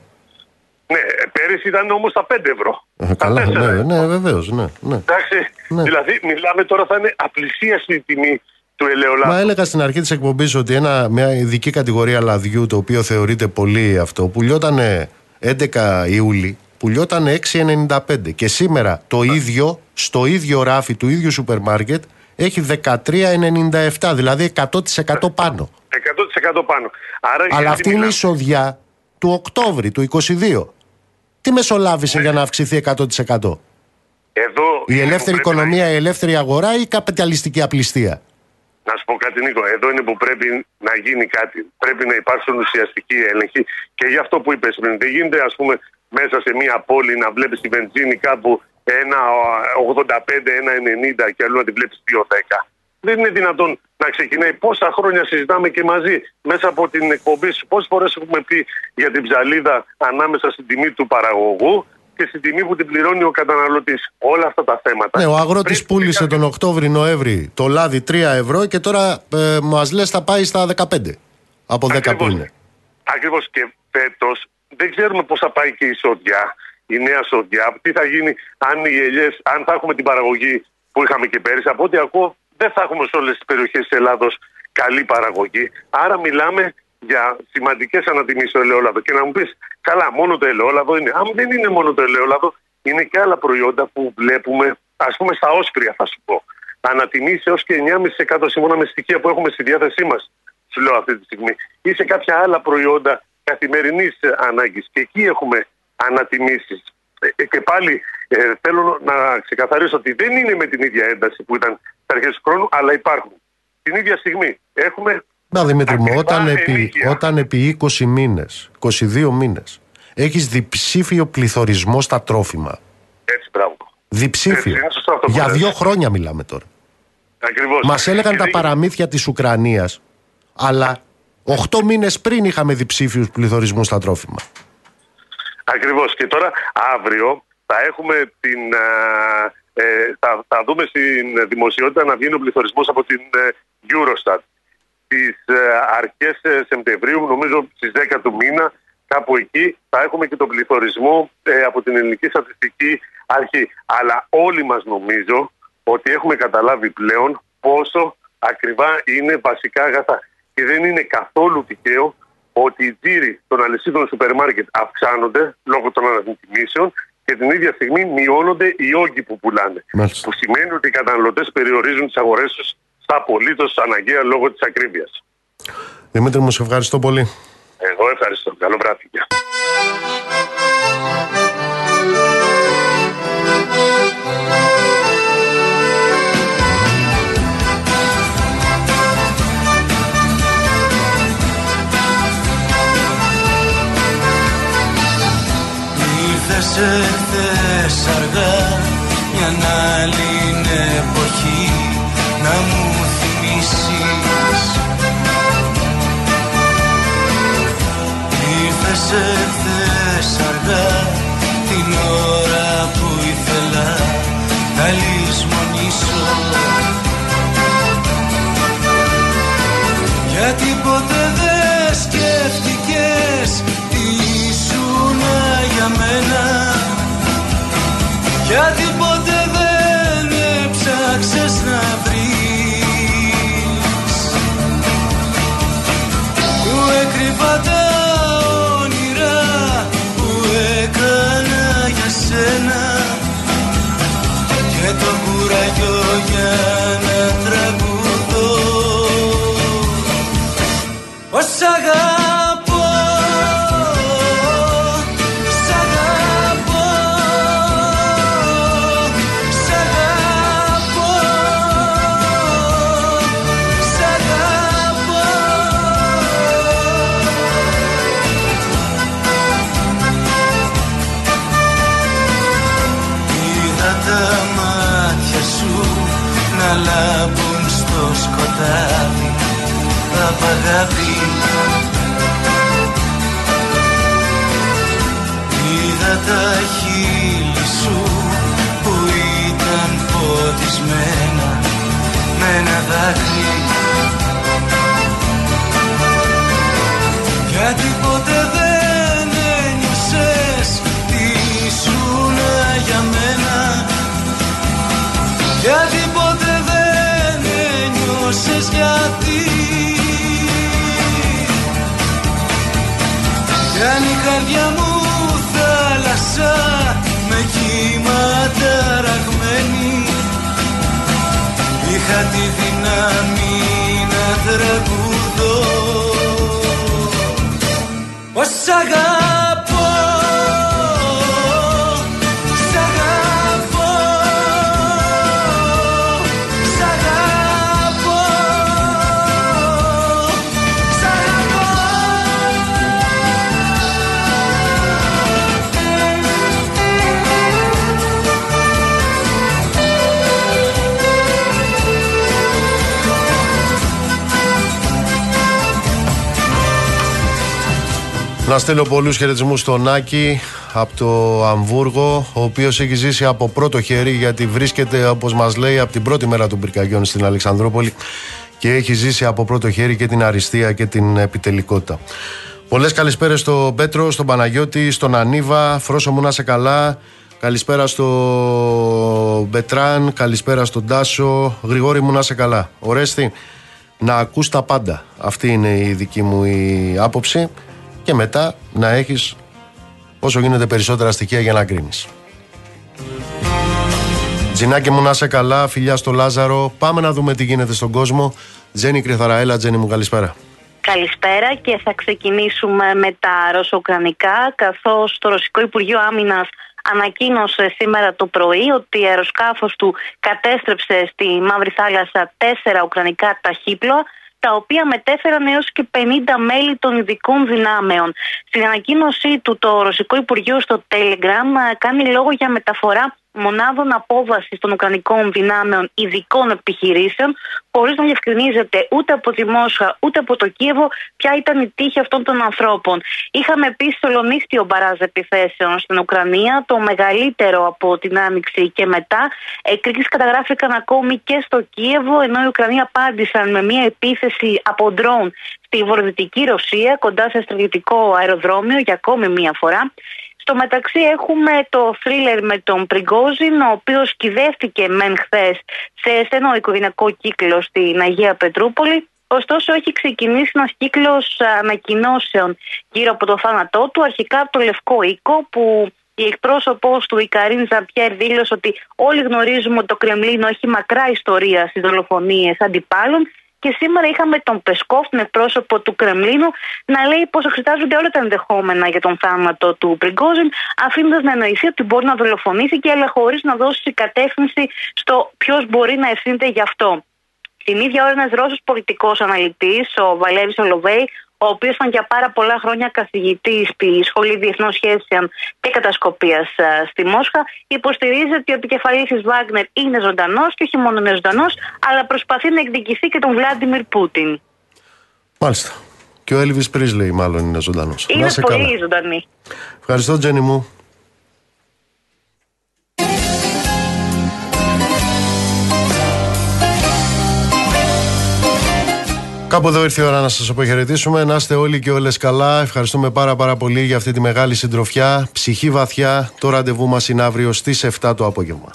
Ναι, πέρυσι ήταν όμως τα 5 ευρώ. Ε, Τα καλά, 4 ναι, ευρώ. ναι, βεβαίως, ναι, ναι. Εντάξει, Ναι. δηλαδή μιλάμε τώρα θα είναι απλησίαση η τιμή του ελαιολάδου. Μα έλεγα στην αρχή της εκπομπής ότι ένα, μια ειδική κατηγορία λαδιού, το οποίο θεωρείται πολύ αυτό, πουλιότανε 11 Ιούλη, πουλιότανε 6,95. Και σήμερα το ίδιο, στο ίδιο ράφι του ίδιου σούπερ μάρκετ, έχει 13,97, δηλαδή 100% πάνω. 100% πάνω. Άρα, Αλλά γιατί αυτή είναι η μιλάμε- εισοδιά του Οκτώβρη, του 22. Τι μεσολάβησε για να αυξηθεί 100%. Εδώ Η είναι που ελεύθερη πρέπει να- οικονομία, η ελεύθερη αγορά ή η καπιταλιστική απληστία; Να σου πω κάτι, Νίκο. Εδώ είναι που πρέπει να γίνει κάτι. Πρέπει να υπάρξουν ουσιαστικοί έλεγχοι. Και γι' αυτό που είπες πριν, δεν γίνεται, ας πούμε, μέσα σε μια πόλη να βλέπεις τη βενζίνη κάπου ένα 85, ένα 90 και αλλού να τη βλέπεις 2,10. Δεν είναι δυνατόν να ξεκινάει. Πόσα χρόνια συζητάμε και μαζί μέσα από την εκπομπή σου. Πόσες φορές έχουμε πει για την ψαλίδα ανάμεσα στην τιμή του παραγωγού και στην τιμή που την πληρώνει ο καταναλωτής. Όλα αυτά τα θέματα. Ναι, ο αγρότης Πρέπει πούλησε κάποιος- τον Οκτώβρη-Νοέμβρη το λάδι 3 ευρώ και τώρα ε, μας λες θα πάει στα 15. Από 10 που Ακριβώς. είναι. Ακριβώς και φέτος δεν ξέρουμε πώς θα πάει και η σοδιά, η νέα σοδιά, τι θα γίνει αν οι ελιές, αν θα έχουμε την παραγωγή που είχαμε και πέρυσι. Από ό,τι ακούω, δεν θα έχουμε σε όλες τις περιοχές της Ελλάδος καλή παραγωγή. Άρα μιλάμε για σημαντικές ανατιμήσεις στο ελαιόλαδο. Και να μου πεις, καλά, μόνο το ελαιόλαδο είναι. Αν δεν είναι μόνο το ελαιόλαδο, είναι και άλλα προϊόντα που βλέπουμε, ας πούμε, στα όσπρια, θα σου πω. Ανατιμήσεις έως και 9,5% σύμφωνα με στοιχεία που έχουμε στη διάθεσή μας σου λέω αυτή τη στιγμή, ή σε κάποια άλλα προϊόντα καθημερινής ανάγκης. Και εκεί έχουμε ανατιμήσεις. Και πάλι ε, θέλω να ξεκαθαρίσω ότι δεν είναι με την ίδια ένταση που ήταν στα αρχές του χρόνου, αλλά υπάρχουν. Την ίδια στιγμή έχουμε. Να Δημήτρη μου, ακριβά όταν επί, ενίκεια. όταν επί 20 μήνες, 22 μήνες, έχεις διψήφιο πληθωρισμό στα τρόφιμα. Έτσι, μπράβο. Διψήφιο. Έτσι, είναι σωστό αυτό που Για λες. δύο χρόνια μιλάμε τώρα. Ακριβώς. Μας έλεγαν Και τα δεν- παραμύθια της Ουκρανίας, αλλά 8 μήνες πριν είχαμε διψήφιους πληθωρισμούς στα τρόφιμα. Ακριβώς. Και τώρα αύριο θα έχουμε την. α, ε, θα, θα δούμε στην δημοσιότητα να βγαίνει ο πληθωρισμός από την ε, Eurostat. Στι αρχές Σεπτεμβρίου, νομίζω στις 10 του μήνα, κάπου εκεί, θα έχουμε και τον πληθωρισμό ε, από την Ελληνική Στατιστική Αρχή. Αλλά όλοι μας νομίζω ότι έχουμε καταλάβει πλέον πόσο ακριβά είναι βασικά αγαθά. Και δεν είναι καθόλου τυχαίο ότι οι τζίροι των αλυσίδων σούπερ μάρκετ αυξάνονται λόγω των ανατιμήσεων και την ίδια στιγμή μειώνονται οι όγκοι που πουλάνε. Μάλιστα. Που σημαίνει ότι οι καταναλωτές περιορίζουν τις αγορές τους στα απολύτως αναγκαία λόγω της ακρίβειας. Δημήτρη μου, σε ευχαριστώ πολύ. Εγώ ευχαριστώ. Καλό βράδυ. Γεια. Ήρθες εχθές αργά μια άλλη εποχή να μου θυμίσεις Ήρθες εχθές αργά την ώρα που ήθελα να λησμονήσω yeah. Απ' αγάπη Είδα τα χείλη σου που ήταν ποτισμένα με ένα δάκρυ καρδιά μου θάλασσα με κύματα ραγμένη Είχα τη δύναμη να τραγουδώ. Ως αγαπώ Να στείλω πολλούς χαιρετισμούς στον Άκη από το Αμβούργο, ο οποίος έχει ζήσει από πρώτο χέρι, γιατί βρίσκεται, όπως μας λέει, από την πρώτη μέρα των πυρκαγιών στην Αλεξανδρόπολη και έχει ζήσει από πρώτο χέρι και την αριστεία και την επιτελικότητα. Πολλές καλησπέρες στον Πέτρο, στον Παναγιώτη, στον Ανίβα, Φρόσο μου να σε καλά. Καλησπέρα στο Μπετράν, καλησπέρα στον Τάσο. Γρηγόρη μου να σε καλά. Ορέστη, να ακούς τα πάντα. Αυτή είναι η δική μου η άποψη. Και μετά να έχεις όσο γίνεται περισσότερα στοιχεία για να κρίνεις. Τζινάκι μου να σε καλά, φιλιά στο Λάζαρο. Πάμε να δούμε τι γίνεται στον κόσμο. Τζένι Κρυθαραέλα, Τζένι μου καλησπέρα. Καλησπέρα και θα ξεκινήσουμε με τα ρωσοκρανικά καθώς το Ρωσικό Υπουργείο Άμυνας ανακοίνωσε σήμερα το πρωί ότι η αεροσκάφος του κατέστρεψε στη Μαύρη Θάλασσα τέσσερα ουκρανικά ταχύπλοα τα οποία μετέφεραν έως και 50 μέλη των ειδικών δυνάμεων. Στην ανακοίνωσή του το Ρωσικό Υπουργείο στο Telegram ε, κάνει λόγο για μεταφορά μονάδων απόβασης των Ουκρανικών δυνάμεων ειδικών επιχειρήσεων, χωρίς να διευκρινίζεται ούτε από τη Μόσχα ούτε από το Κίεβο ποια ήταν η τύχη αυτών των ανθρώπων. Είχαμε επίσης το λονίστιο μπαράζ επιθέσεων στην Ουκρανία, το μεγαλύτερο από την Άνοιξη και μετά. Εκρήξεις καταγράφηκαν ακόμη και στο Κίεβο, ενώ οι Ουκρανοί απάντησαν με μια επίθεση από ντρόν στη βορειοδυτική Ρωσία, κοντά σε στρατιωτικό αεροδρόμιο για ακόμη μία φορά. Στο μεταξύ έχουμε το θρίλερ με τον Πριγκόζιν, ο οποίος κηδεύτηκε μεν χθες σε στενό οικογενειακό κύκλο στην Αγία Πετρούπολη. Ωστόσο, έχει ξεκινήσει ένας κύκλος ανακοινώσεων γύρω από το θάνατό του. Αρχικά από το Λευκό Οίκο, που η εκπρόσωπος του, η Καρίν Ζαν-Πιερ, δήλωσε ότι όλοι γνωρίζουμε ότι το Κρεμλίνο έχει μακρά ιστορία στις δολοφονίες αντιπάλων και σήμερα είχαμε τον Πεσκόφ, τον εκπρόσωπο του Κρεμλίνου, να λέει πως εξετάζονται όλα τα ενδεχόμενα για τον θάνατο του Πριγκόζιν, αφήνοντας να εννοηθεί ότι μπορεί να δολοφονήσει και αλλά χωρίς να δώσει κατεύθυνση στο ποιος μπορεί να ευθύνεται γι' αυτό. Την ίδια ώρα, ένας Ρώσος πολιτικός αναλυτής, ο Βαλέρης Ολοβέη, ο οποίος ήταν για πάρα πολλά χρόνια καθηγητής στη Σχολή Διεθνών Σχέσεων και Κατασκοπίας στη Μόσχα, υποστηρίζει ότι ο επικεφαλής της Βάγνερ είναι ζωντανός και όχι μόνο είναι ζωντανός, αλλά προσπαθεί να εκδικηθεί και τον Βλάντιμιρ Πούτιν. Μάλιστα. Και ο Έλβη Πρίσλεϊ, μάλλον είναι ζωντανός. Είναι πολύ ζωντανή. Ευχαριστώ, Τζένι μου. Κάπου εδώ ήρθε η ώρα να σας αποχαιρετήσουμε. Να είστε όλοι και όλες καλά. Ευχαριστούμε πάρα πάρα πολύ για αυτή τη μεγάλη συντροφιά. Ψυχή βαθιά. Το ραντεβού μας είναι αύριο στις 7 το απόγευμα.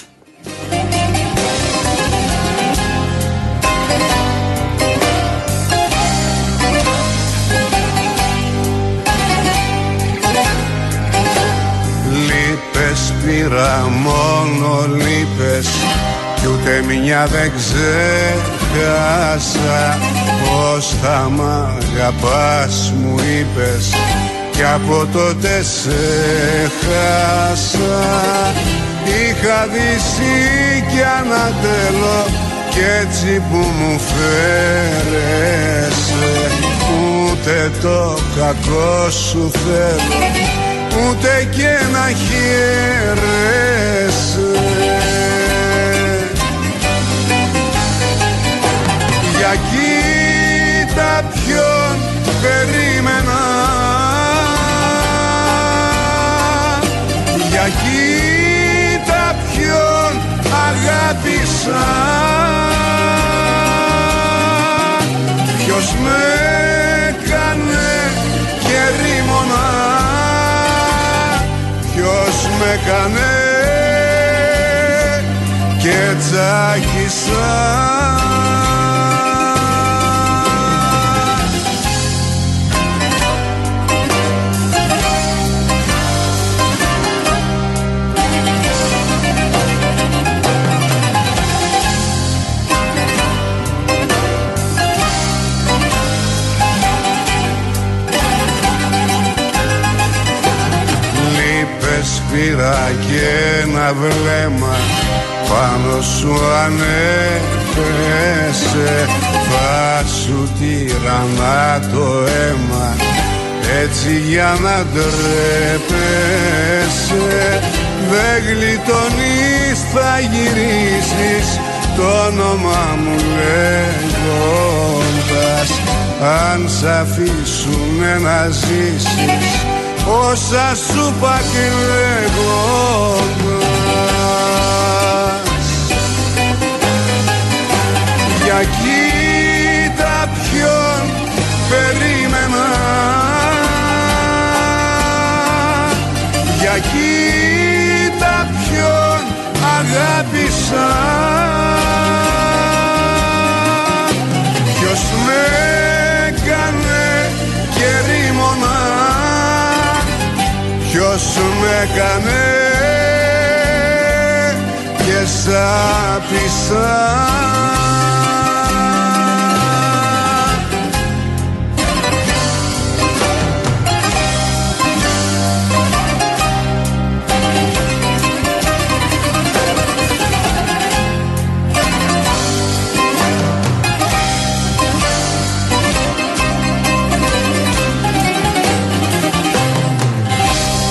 Λείπες πήρα μόνο λείπες κι ούτε μια δεν ξέχασα Πως θα μ' αγαπάς μου είπες Κι από τότε σε χάσα. Είχα δύσει κι ένα τέλο Κι έτσι που μου φέρεσαι Ούτε το κακό σου θέλω Ούτε και να χαίρεσαι κοίτα ποιον περίμενα. Για κοίτα ποιον αγάπησα. Ποιος με έκανε και ρήμωνα Ποιος με έκανε και τσάκισα πήρα και ένα βλέμμα. Πάνω σου ανέφεσε θα σου τυραννά το αίμα. Έτσι για να ντρέπεσαι δεν γλιτώνεις θα γυρίσεις. Το όνομα μου λέγοντας αν σ' αφήσουνε να ζήσεις όσα σου είπα και λέγοντας Για κοίτα ποιον περίμενα. Για κοίτα ποιον αγάπησα. Ποιος με έκανε και σ' άπησα